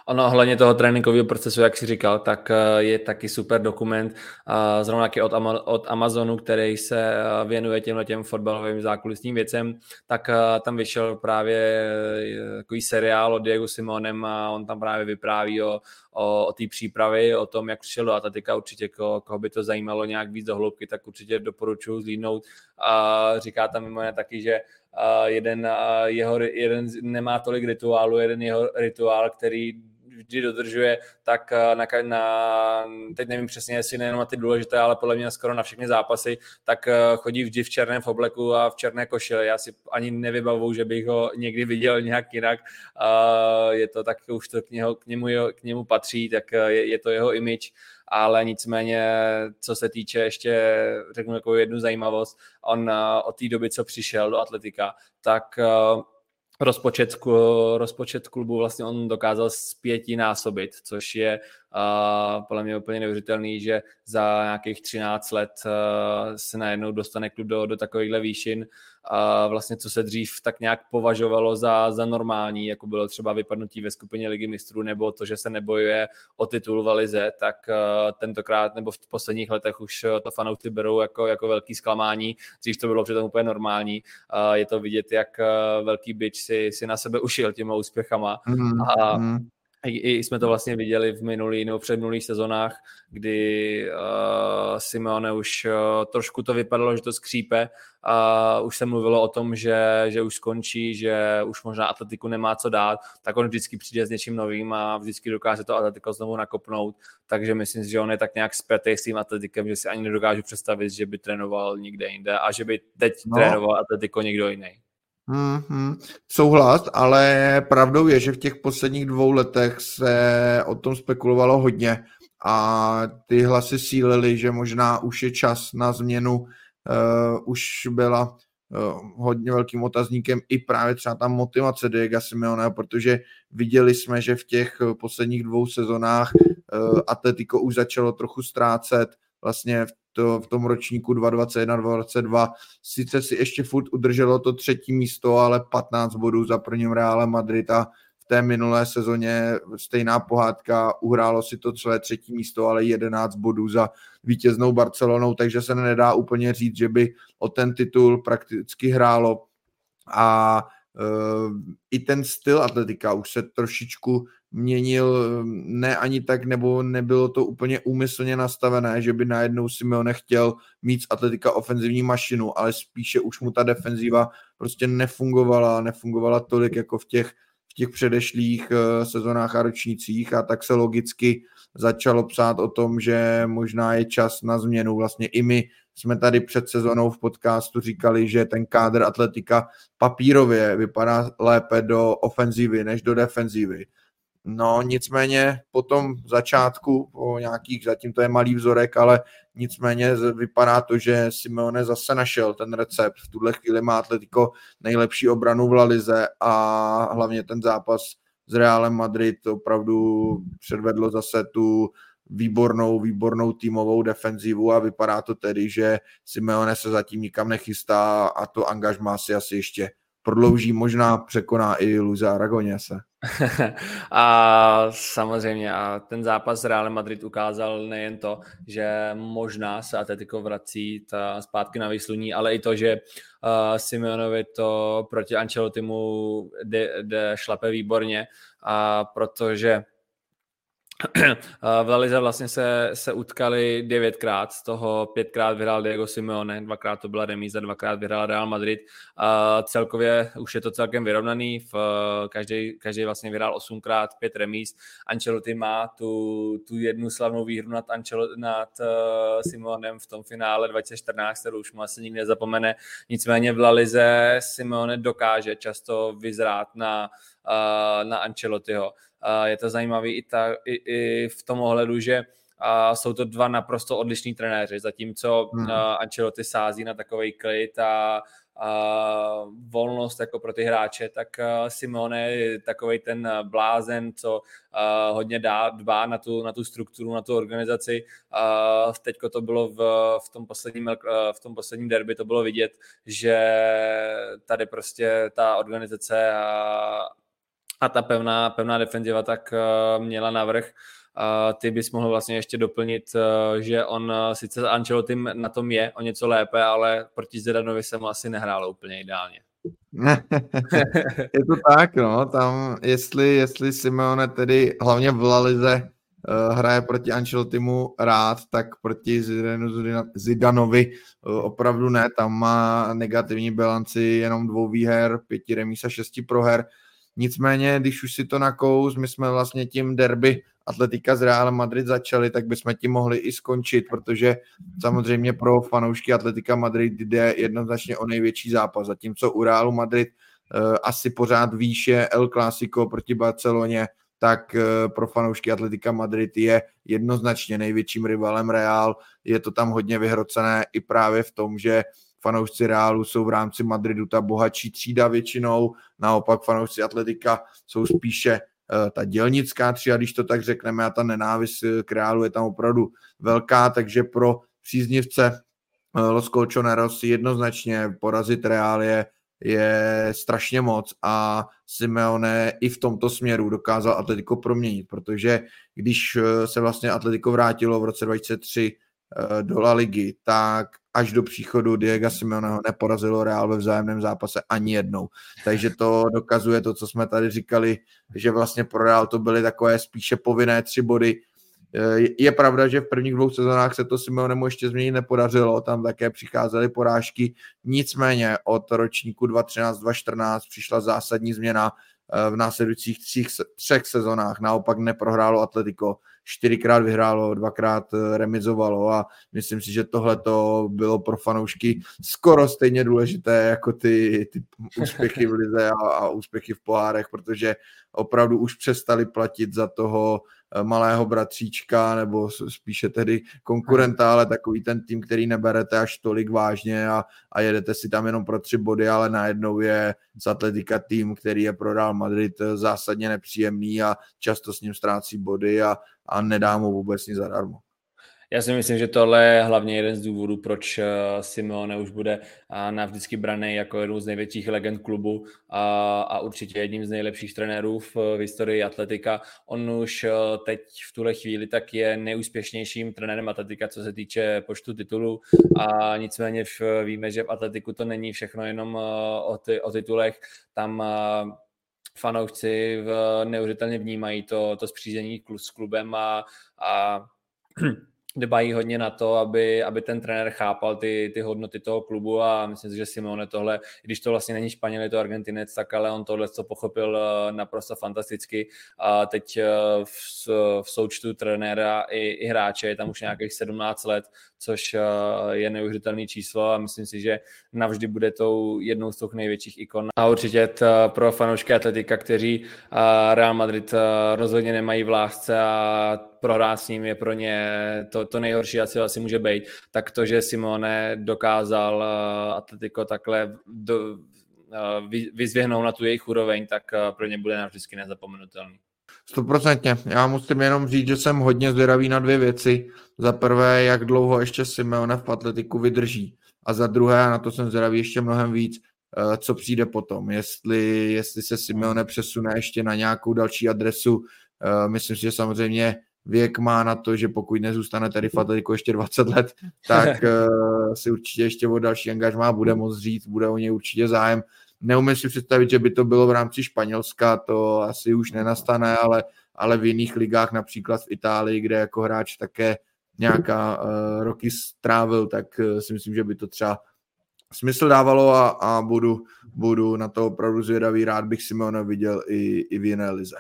Ono ohledně toho tréninkového procesu, jak si říkal, tak eh, je taky super dokument, zrovna taky od, od Amazonu, který se eh, věnuje těmhle těm fotbalovým zákulisním věcem, tak eh, tam vyšel právě takový seriál o Diego Simonem a on tam právě vypráví o, o, o té přípravě, o tom, jak přišel do atletika, určitě koho, koho by to zajímalo nějak víc do hloubky, tak určitě doporučuji zlídnout. A říká tam mimo jiné taky, že jeden, jeho, jeden nemá tolik rituálu, jeden jeho rituál, který vždy dodržuje, tak eh, na, na, teď nevím přesně, jestli nejenom na ty důležité, ale podle mě skoro na všechny zápasy, tak eh, chodí vždy v černém obleku a v černé košili. Já si ani nevybavu, že bych ho někdy viděl nějak jinak. Je to tak, už to k, něho, k, němu, k němu patří, tak je, je to jeho image ale nicméně, co se týče ještě, řeknu jako jednu zajímavost, on od té doby, co přišel do atletika, tak rozpočet, rozpočet klubu vlastně on dokázal zpěti násobit, což je uh, podle mě úplně neuvěřitelný, že za nějakých 13 let uh, se najednou dostane klub do, do takovýchhle výšin a vlastně co se dřív tak nějak považovalo za, za normální, jako bylo třeba vypadnutí ve skupině ligy mistrů nebo to, že se nebojuje o titul v Lize, tak uh, tentokrát nebo v posledních letech už to fanoušci berou jako, jako velký zklamání. Dřív to bylo přitom úplně normální. Je to vidět, jak velký bič si, si na sebe ušil těma úspěchama. Mm, a mm i, i jsme to vlastně viděli v minulý nebo předminulých sezonách, kdy uh, Simeone už uh, trošku to vypadalo, že to skřípe a uh, už se mluvilo o tom, že, že už skončí, že už možná Atletiku nemá co dát, tak on vždycky přijde s něčím novým a vždycky dokáže to Atletico znovu nakopnout, takže myslím si, že on je tak nějak zpětý s tím Atletikem, že si ani nedokážu představit, že by trénoval nikde jinde a že by teď no. trénoval Atletico někdo jiný. Mm-hmm. Souhlas, ale pravdou je, že v těch posledních dvou letech se o tom spekulovalo hodně a ty hlasy sílily, že možná už je čas na změnu. Uh, už byla uh, hodně velkým otazníkem i právě třeba ta motivace Diego Simeone, protože viděli jsme, že v těch posledních dvou sezonách uh, Atletico už začalo trochu ztrácet, vlastně v to v tom ročníku 2021-2022. Sice si ještě furt udrželo to třetí místo, ale 15 bodů za prvním Reále Madrid a v té minulé sezóně stejná pohádka, uhrálo si to celé třetí místo, ale 11 bodů za vítěznou Barcelonou, takže se nedá úplně říct, že by o ten titul prakticky hrálo a uh, i ten styl atletika už se trošičku měnil ne ani tak, nebo nebylo to úplně úmyslně nastavené, že by najednou Simeone chtěl mít z atletika ofenzivní mašinu, ale spíše už mu ta defenziva prostě nefungovala, nefungovala tolik jako v těch, v těch předešlých uh, sezonách a ročnících a tak se logicky začalo psát o tom, že možná je čas na změnu. Vlastně i my jsme tady před sezonou v podcastu říkali, že ten kádr atletika papírově vypadá lépe do ofenzivy než do defenzivy No nicméně po tom začátku, po nějakých, zatím to je malý vzorek, ale nicméně vypadá to, že Simeone zase našel ten recept. V tuhle chvíli má Atletico nejlepší obranu v Lalize a hlavně ten zápas s Realem Madrid opravdu předvedlo zase tu výbornou, výbornou týmovou defenzivu a vypadá to tedy, že Simeone se zatím nikam nechystá a to angažmá si asi ještě prodlouží, možná překoná i Luza Aragoněse. a samozřejmě a ten zápas s Real Madrid ukázal nejen to, že možná se Atletico vrací ta zpátky na výsluní, ale i to, že uh, Simeonovi to proti Ancelottimu jde, jde šlape výborně, a protože v La Lize vlastně se, se utkali devětkrát, z toho pětkrát vyhrál Diego Simeone, dvakrát to byla remíza, dvakrát vyhrál Real Madrid. A celkově už je to celkem vyrovnaný, v, každý, každý vlastně vyhrál osmkrát, pět remíz. Ancelotti má tu, tu jednu slavnou výhru nad, Ancel, nad uh, Simonem v tom finále 2014, kterou už mu asi nikdy nezapomene. Nicméně v La Lize Simone dokáže často vyzrát na, uh, na Ancelottiho je to zajímavé i, ta, i, i v tom ohledu, že a jsou to dva naprosto odlišní trenéři, zatímco hmm. Ancelotti sází na takový klid a, a volnost jako pro ty hráče, tak Simone je takový ten blázen, co hodně dá, dbá na tu, na tu strukturu, na tu organizaci. Teďko to bylo v, v, tom posledním, v tom posledním derby, to bylo vidět, že tady prostě ta organizace a, a ta pevná, pevná defenziva tak uh, měla navrh. Ty bys mohl vlastně ještě doplnit, uh, že on uh, sice Ancelotti na tom je o něco lépe, ale proti Zidanovi se mu asi nehrálo úplně ideálně. je to tak, no, tam jestli, jestli Simeone tedy hlavně v Lalize uh, hraje proti Ancelottimu rád, tak proti Zidanu, Zidanovi uh, opravdu ne, tam má negativní bilanci jenom dvou výher, pěti remíz a šesti proher, Nicméně, když už si to nakous, my jsme vlastně tím derby Atletika z Real Madrid začali, tak bychom tím mohli i skončit, protože samozřejmě pro fanoušky Atletika Madrid jde jednoznačně o největší zápas, zatímco u Realu Madrid uh, asi pořád výše El Clásico proti Barceloně, tak uh, pro fanoušky Atletika Madrid je jednoznačně největším rivalem Real. Je to tam hodně vyhrocené i právě v tom, že fanoušci Reálu jsou v rámci Madridu ta bohatší třída většinou, naopak fanoušci Atletika jsou spíše uh, ta dělnická třída, když to tak řekneme, a ta nenávist k Reálu je tam opravdu velká, takže pro příznivce uh, Los Colchoneros jednoznačně porazit Reál je, je strašně moc a Simeone i v tomto směru dokázal Atletico proměnit, protože když uh, se vlastně Atletico vrátilo v roce 2003 do La Ligy, tak až do příchodu Diego Simeoneho neporazilo Real ve vzájemném zápase ani jednou. Takže to dokazuje to, co jsme tady říkali, že vlastně pro Real to byly takové spíše povinné tři body. Je pravda, že v prvních dvou sezónách se to Simeonemu ještě změnit nepodařilo, tam také přicházely porážky, nicméně od ročníku 2013-2014 přišla zásadní změna v následujících třích, třech sezónách. Naopak neprohrálo Atletico, čtyřikrát vyhrálo, dvakrát eh, remizovalo a myslím si, že tohle to bylo pro fanoušky skoro stejně důležité jako ty, ty úspěchy v lize a, a úspěchy v pohárech, protože opravdu už přestali platit za toho malého bratříčka nebo spíše tedy konkurenta, ale takový ten tým, který neberete až tolik vážně a, a jedete si tam jenom pro tři body, ale najednou je z Atletika tým, který je pro Real Madrid eh, zásadně nepříjemný a často s ním ztrácí body a, a nedá mu vůbec nic zadarmo. Já si myslím, že tohle je hlavně jeden z důvodů, proč eh, Simeone už bude eh, navždycky braný jako jednou z největších legend klubu a, a určitě jedním z nejlepších trenérů v, v historii atletika. On už eh, teď v tuhle chvíli tak je nejúspěšnějším trenérem atletika, co se týče počtu titulů a nicméně víme, že v atletiku to není všechno jenom o, ty, o titulech. Tam fanoušci neuvěřitelně vnímají to, to spřízení s klubem a, a dbají hodně na to, aby, aby ten trenér chápal ty, ty hodnoty toho klubu a myslím si, že Simone tohle, když to vlastně není Španěl, je to Argentinec, tak ale on tohle co pochopil eh, naprosto fantasticky. A teď eh, v, v součtu trenéra i, i hráče je tam už nějakých 17 let, což eh, je neuvěřitelné číslo a myslím si, že navždy bude tou jednou z těch největších ikon. A určitě pro fanoušky atletika, kteří Real Madrid rozhodně nemají v lásce a prohrát s ním je pro ně to, to nejhorší asi, asi může být. Tak to, že Simone dokázal Atletico takhle do, vyzvěhnout na tu jejich úroveň, tak pro ně bude navždycky nezapomenutelný. Stoprocentně. Já musím jenom říct, že jsem hodně zvědavý na dvě věci. Za prvé, jak dlouho ještě Simeone v atletiku vydrží. A za druhé, a na to jsem zvědavý ještě mnohem víc, eh, co přijde potom. Jestli, jestli se Simeone přesune ještě na nějakou další adresu. Eh, myslím si, že samozřejmě věk má na to, že pokud nezůstane tady v atletiku ještě 20 let, tak uh, si určitě ještě o další angažmá bude moc říct, bude o něj určitě zájem. Neumím si představit, že by to bylo v rámci Španělska, to asi už nenastane, ale, ale v jiných ligách, například v Itálii, kde jako hráč také nějaká uh, roky strávil, tak uh, si myslím, že by to třeba smysl dávalo a, a budu, budu na to opravdu zvědavý. Rád bych Simona viděl i, i v jiné lize.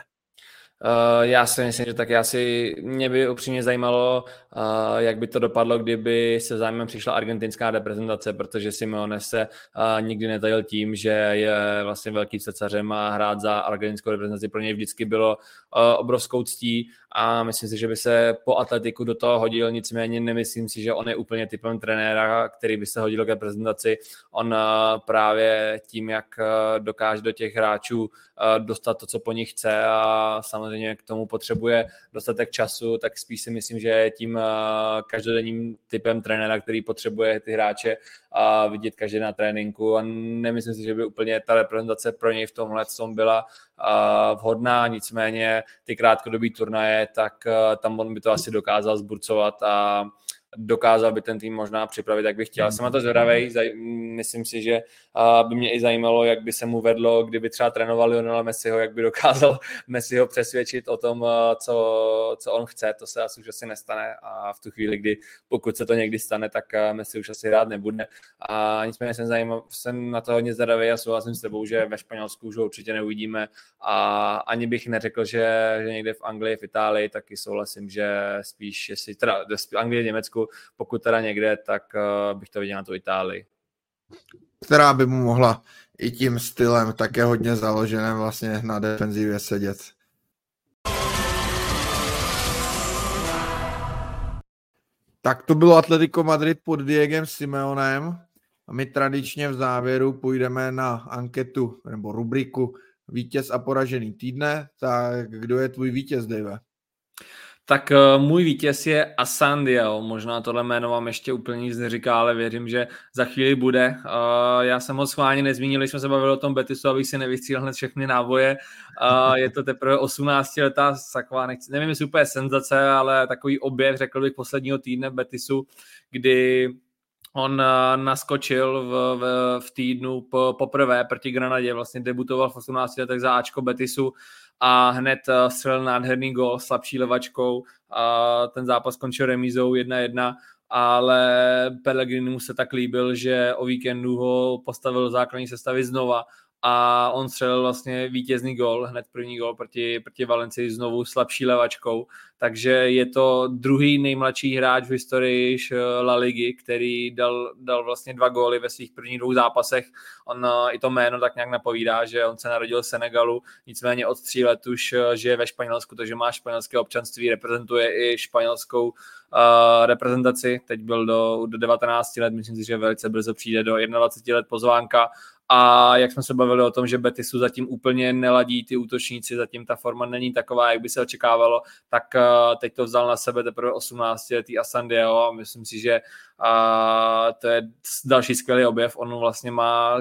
Uh, já si myslím, že tak já si, mě by upřímně zajímalo, uh, jak by to dopadlo, kdyby se zájmem přišla argentinská reprezentace, protože Simeone se uh, nikdy netajil tím, že je vlastně velký cecařem a hrát za argentinskou reprezentaci pro něj vždycky bylo obrovskou ctí a myslím si, že by se po atletiku do toho hodil, nicméně nemyslím si, že on je úplně typem trenéra, který by se hodil k reprezentaci. On právě tím, jak dokáže do těch hráčů dostat to, co po nich chce a samozřejmě k tomu potřebuje dostatek času, tak spíš si myslím, že je tím každodenním typem trenéra, který potřebuje ty hráče vidět každý na tréninku a nemyslím si, že by úplně ta reprezentace pro něj v tomhle byla vhodná, nicméně ty krátkodobý turnaje, tak tam on by to asi dokázal zburcovat a dokázal by ten tým možná připravit, jak by chtěl. Jsem na to zvědavý, myslím si, že by mě i zajímalo, jak by se mu vedlo, kdyby třeba trénoval Lionela Messiho, jak by dokázal Messiho přesvědčit o tom, co, co on chce. To se asi už asi nestane a v tu chvíli, kdy pokud se to někdy stane, tak Messi už asi rád nebude. A nicméně jsem, zajímav, jsem na to hodně zvědavý a souhlasím s tebou, že ve Španělsku už ho určitě neuvidíme a ani bych neřekl, že, že někde v Anglii, v Itálii, taky souhlasím, že spíš, jestli teda Anglii, Německu, pokud teda někde, tak uh, bych to viděl na tu Itálii. Která by mu mohla i tím stylem také hodně založeném vlastně na defenzivě sedět. Tak to bylo Atletico Madrid pod Diegem Simeonem. A my tradičně v závěru půjdeme na anketu nebo rubriku vítěz a poražený týdne. Tak kdo je tvůj vítěz, Dave? Tak uh, můj vítěz je Asandio, možná tohle jméno vám ještě úplně nic neříká, ale věřím, že za chvíli bude. Uh, já jsem ho schválně nezmínil, jsme se bavili o tom Betisu, abych si nevystřílel hned všechny návoje. Uh, je to teprve 18 letá taková, nechci, nevím, jestli úplně senzace, ale takový objev, řekl bych, posledního týdne Betisu, kdy On naskočil v, v, v týdnu po, poprvé proti Granadě, vlastně debutoval v 18 letech za Ačko Betisu a hned střelil nádherný gol slabší levačkou. A ten zápas skončil remízou 1-1 ale Pellegrini mu se tak líbil, že o víkendu ho postavil základní sestavy znova a on střelil vlastně vítězný gol, hned první gol proti, proti Valencii znovu slabší levačkou, takže je to druhý nejmladší hráč v historii La Ligy, který dal, dal vlastně dva góly ve svých prvních dvou zápasech. On i to jméno tak nějak napovídá, že on se narodil v Senegalu, nicméně od tří let už žije ve Španělsku, takže má španělské občanství, reprezentuje i španělskou uh, reprezentaci, teď byl do, do 19 let, myslím si, že velice brzo přijde do 21 let pozvánka a jak jsme se bavili o tom, že Betisu zatím úplně neladí ty útočníci, zatím ta forma není taková, jak by se očekávalo, tak uh, teď to vzal na sebe teprve 18 letý Asandio a myslím si, že uh, to je další skvělý objev. On vlastně má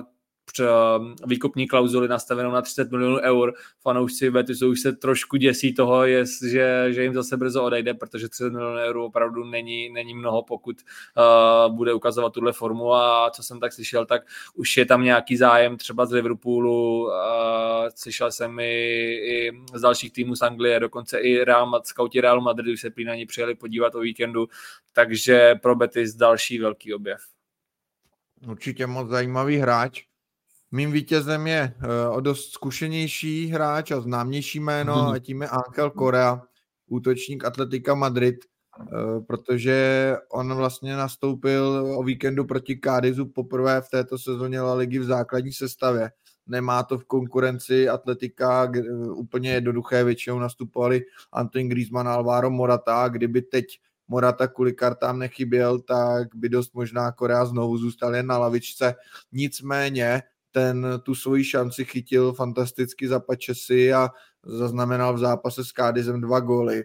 výkupní klauzuly nastavenou na 30 milionů eur. Fanoušci Betisu už se trošku děsí toho, že, že jim zase brzo odejde, protože 30 milionů eur opravdu není, není mnoho, pokud uh, bude ukazovat tuhle formu a co jsem tak slyšel, tak už je tam nějaký zájem třeba z Liverpoolu, uh, slyšel jsem i, i z dalších týmů z Anglie, dokonce i Real, scouti Real Madrid už se prý na ní přijeli podívat o víkendu, takže pro Betis další velký objev. Určitě moc zajímavý hráč. Mým vítězem je uh, o dost zkušenější hráč a známější jméno hmm. a tím je Angel Korea, útočník Atletika Madrid, uh, protože on vlastně nastoupil o víkendu proti Cádizu poprvé v této sezóně La Ligy v základní sestavě. Nemá to v konkurenci Atletika uh, úplně jednoduché, většinou nastupovali Antoine Griezmann a Alvaro Morata, kdyby teď Morata kvůli kartám nechyběl, tak by dost možná Korea znovu zůstal jen na lavičce. Nicméně ten tu svoji šanci chytil fantasticky za Pačesy a zaznamenal v zápase s Kádizem dva góly.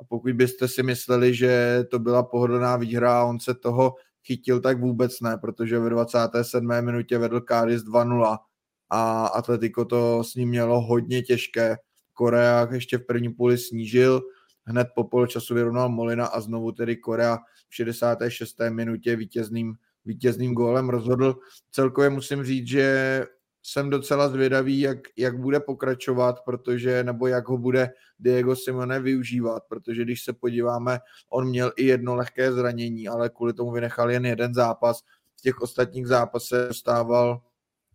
A pokud byste si mysleli, že to byla pohodlná výhra a on se toho chytil, tak vůbec ne, protože ve 27. minutě vedl Kádiz 2-0 a Atletico to s ním mělo hodně těžké. Korea ještě v první půli snížil, hned po poločasu vyrovnal Molina a znovu tedy Korea v 66. minutě vítězným vítězným gólem rozhodl. Celkově musím říct, že jsem docela zvědavý, jak, jak bude pokračovat, protože, nebo jak ho bude Diego Simone využívat, protože když se podíváme, on měl i jedno lehké zranění, ale kvůli tomu vynechal jen jeden zápas. V těch ostatních zápasech dostával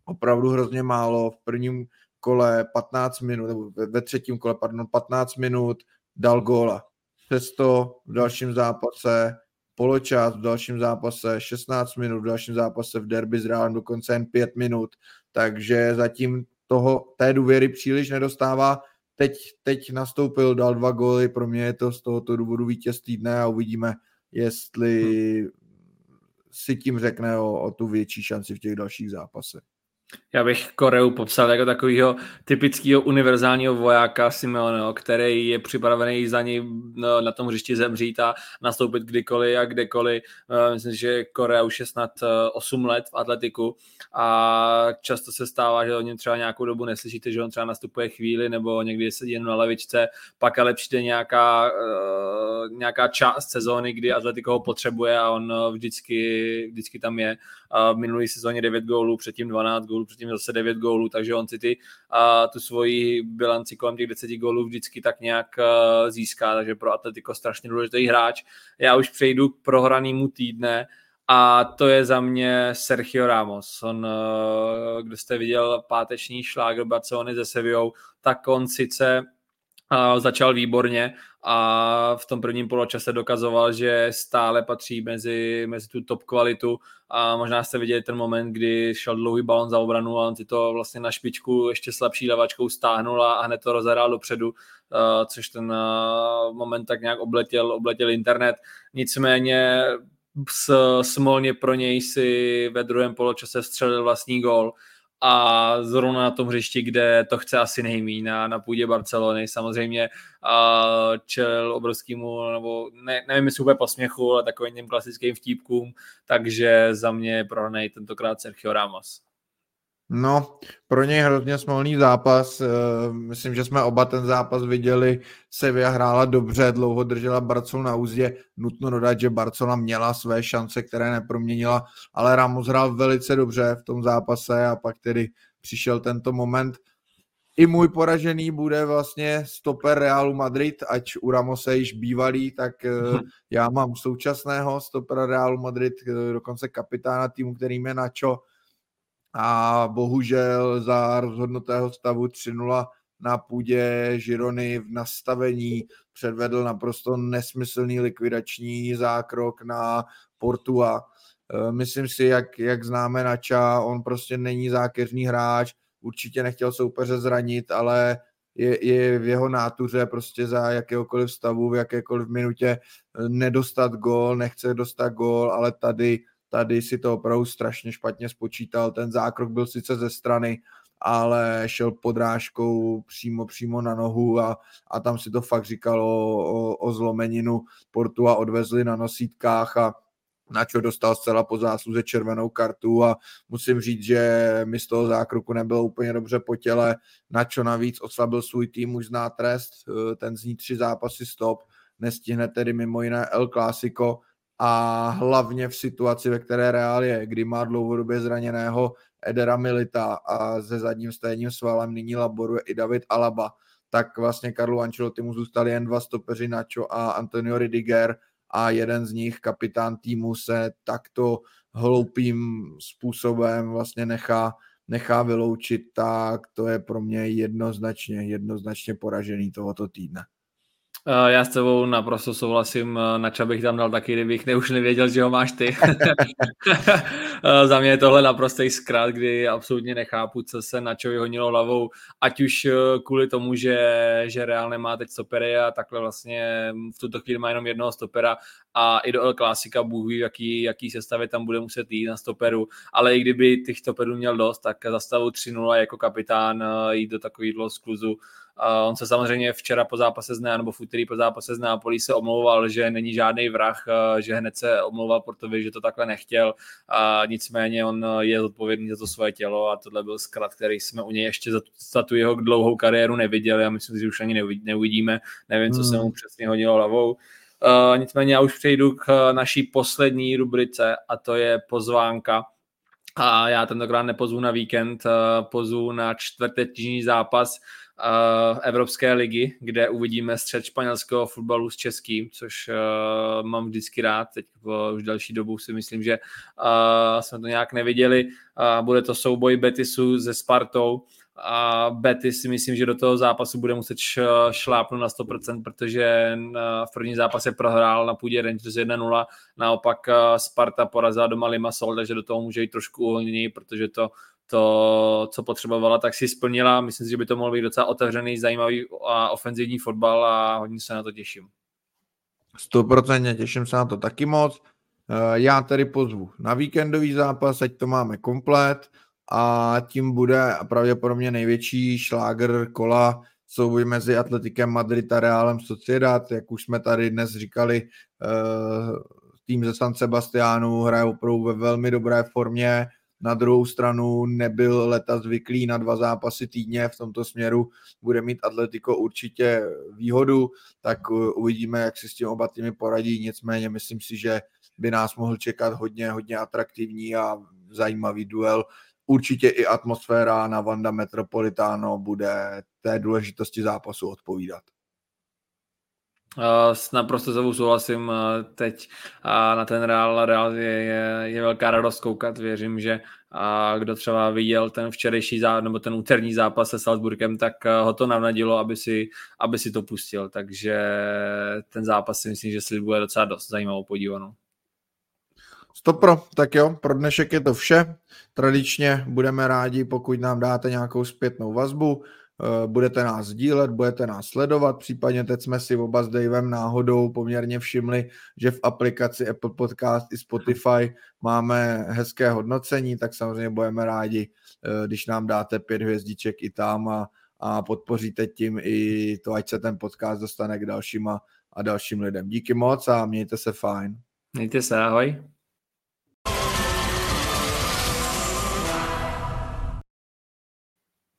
opravdu hrozně málo. V prvním kole 15 minut, nebo ve třetím kole, pardon, 15 minut dal góla. Přesto v dalším zápase poločas v dalším zápase, 16 minut v dalším zápase v derby s Realem dokonce jen 5 minut, takže zatím toho, té důvěry příliš nedostává. Teď, teď nastoupil, dal dva góly, pro mě je to z tohoto důvodu vítěz týdne a uvidíme, jestli hmm. si tím řekne o, o tu větší šanci v těch dalších zápasech. Já bych Koreu popsal jako takového typického univerzálního vojáka Simeoneho, který je připravený za něj no, na tom hřišti zemřít a nastoupit kdykoliv a kdekoliv. Eh, myslím, že Korea už je snad 8 eh, let v atletiku a často se stává, že o něm třeba nějakou dobu neslyšíte, že on třeba nastupuje chvíli nebo někdy sedí jen na levičce, pak ale přijde nějaká, eh, nějaká část sezóny, kdy Atletico ho potřebuje a on vždycky, vždycky tam je. Minulý sezóně 9 gólů, předtím 12 gólů, předtím zase 9 gólů, takže on si ty, a tu svoji bilanci kolem těch 10 gólů vždycky tak nějak uh, získá, takže pro Atletico strašně důležitý hráč. Já už přejdu k prohranému týdne, a to je za mě Sergio Ramos. On, uh, kdo jste viděl páteční šlágr Barcelony se Sevillou, tak on sice začal výborně a v tom prvním poločase dokazoval, že stále patří mezi, mezi tu top kvalitu a možná jste viděli ten moment, kdy šel dlouhý balon za obranu a on si to vlastně na špičku ještě slabší levačkou stáhnul a hned to rozhrál dopředu, což ten moment tak nějak obletěl, obletěl internet. Nicméně smolně pro něj si ve druhém poločase vstřelil vlastní gol a zrovna na tom hřišti, kde to chce asi nejmí, na, na půdě Barcelony. Samozřejmě a čel obrovskýmu, nebo ne, nevím, jestli úplně posměchu, ale takovým těm klasickým vtípkům, takže za mě prohnej tentokrát Sergio Ramos. No, pro něj hrozně smolný zápas. Eh, myslím, že jsme oba ten zápas viděli. Sevilla hrála dobře, dlouho držela Barcelona na úzdě. Nutno dodat, že Barcelona měla své šance, které neproměnila, ale Ramos hrál velice dobře v tom zápase a pak tedy přišel tento moment. I můj poražený bude vlastně stoper Realu Madrid, ať u Ramose již bývalý, tak hmm. já mám současného stopera Realu Madrid, eh, dokonce kapitána týmu, kterým je Nacho a bohužel za rozhodnutého stavu 3-0 na půdě Žirony v nastavení předvedl naprosto nesmyslný likvidační zákrok na Portua. E, myslím si, jak, jak známe Nača, on prostě není zákeřný hráč, určitě nechtěl soupeře zranit, ale je, je v jeho nátuře prostě za jakéhokoliv stavu, v jakékoliv minutě nedostat gól, nechce dostat gól, ale tady Tady si to opravdu strašně špatně spočítal. Ten zákrok byl sice ze strany, ale šel podrážkou přímo, přímo na nohu a, a tam si to fakt říkalo o, o zlomeninu portu a odvezli na nosítkách a Načo dostal zcela po zásluze červenou kartu a musím říct, že mi z toho zákroku nebylo úplně dobře po těle. Načo navíc oslabil svůj tým, už zná trest, ten zní tři zápasy stop, nestihne tedy mimo jiné El Clásico, a hlavně v situaci, ve které Real je, kdy má dlouhodobě zraněného Edera Milita a se zadním sténím svalem nyní laboruje i David Alaba, tak vlastně Karlu Ancelotti mu zůstali jen dva stopeři Nacho a Antonio Ridiger a jeden z nich, kapitán týmu, se takto hloupým způsobem vlastně nechá, nechá vyloučit, tak to je pro mě jednoznačně, jednoznačně poražený tohoto týdne. Eh, já s tebou naprosto souhlasím, eh, na čo bych tam dal taky, kdybych ne, už nevěděl, že ho máš ty. Eh, za mě je tohle naprostý zkrát, kdy absolutně nechápu, co se na čo vyhonilo hlavou, ať už kvůli tomu, že, že Real nemá teď stopery a takhle vlastně v tuto chvíli má jenom jednoho stopera a i do El Clásica Bůh ví, jaký, jaký sestavě tam bude muset jít na stoperu, ale i kdyby těch stoperů měl dost, tak za stavu 3-0 jako kapitán jít do takového skluzu Uh, on se samozřejmě včera po zápase zná, nebo v úterý po zápase z Nápolí se omlouval, že není žádný vrah, uh, že hned se omlouval Portovi, že to takhle nechtěl. A nicméně on je zodpovědný za to svoje tělo a tohle byl zkrat, který jsme u něj ještě za, za tu jeho dlouhou kariéru neviděli a myslím si, že už ani neuvidíme. Nevím, co se mu hmm. přesně hodilo hlavou. Uh, nicméně já už přejdu k naší poslední rubrice a to je pozvánka. A já tentokrát nepozvu na víkend, pozvu na čtvrteční zápas Evropské ligy, kde uvidíme střed španělského fotbalu s českým, což uh, mám vždycky rád. Teď už další dobu si myslím, že uh, jsme to nějak neviděli. Bude to souboj Betisu se Spartou a Betis si myslím, že do toho zápasu bude muset šlápnout na 100%, protože v první zápase prohrál na půdě Rangers 1-0, naopak Sparta porazila doma Limassol, takže do toho může jít trošku uvolnění, protože to to, co potřebovala, tak si splnila. Myslím si, že by to mohl být docela otevřený, zajímavý a ofenzivní fotbal a hodně se na to těším. 100% těším se na to taky moc. Eh, já tedy pozvu na víkendový zápas, ať to máme komplet a tím bude pravděpodobně největší šláger kola souboj mezi Atletikem Madrid a Realem Sociedad, jak už jsme tady dnes říkali, eh, tým ze San Sebastianu hraje opravdu ve velmi dobré formě, na druhou stranu nebyl leta zvyklý na dva zápasy týdně, v tomto směru bude mít Atletico určitě výhodu, tak eh, uvidíme, jak si s tím oba týmy poradí, nicméně myslím si, že by nás mohl čekat hodně, hodně atraktivní a zajímavý duel. Určitě i atmosféra na Vanda Metropolitano bude té důležitosti zápasu odpovídat. Uh, naprosto znovu souhlasím uh, teď uh, na ten Real. Real je, je, je velká radost koukat. Věřím, že uh, kdo třeba viděl ten včerejší zá, nebo ten úterní zápas se Salzburgem, tak ho to navnadilo, aby si, aby si to pustil. Takže ten zápas si myslím, že si bude docela dost zajímavou podívanou. Stopro, tak jo, pro dnešek je to vše. Tradičně budeme rádi, pokud nám dáte nějakou zpětnou vazbu, eh, budete nás sdílet, budete nás sledovat, případně teď jsme si oba s Davem náhodou poměrně všimli, že v aplikaci Apple Podcast i Spotify máme hezké hodnocení, tak samozřejmě budeme rádi, eh, když nám dáte pět hvězdiček i tam a, a podpoříte tím i to, ať se ten podcast dostane k dalším a dalším lidem. Díky moc a mějte se fajn. Mějte se, ahoj.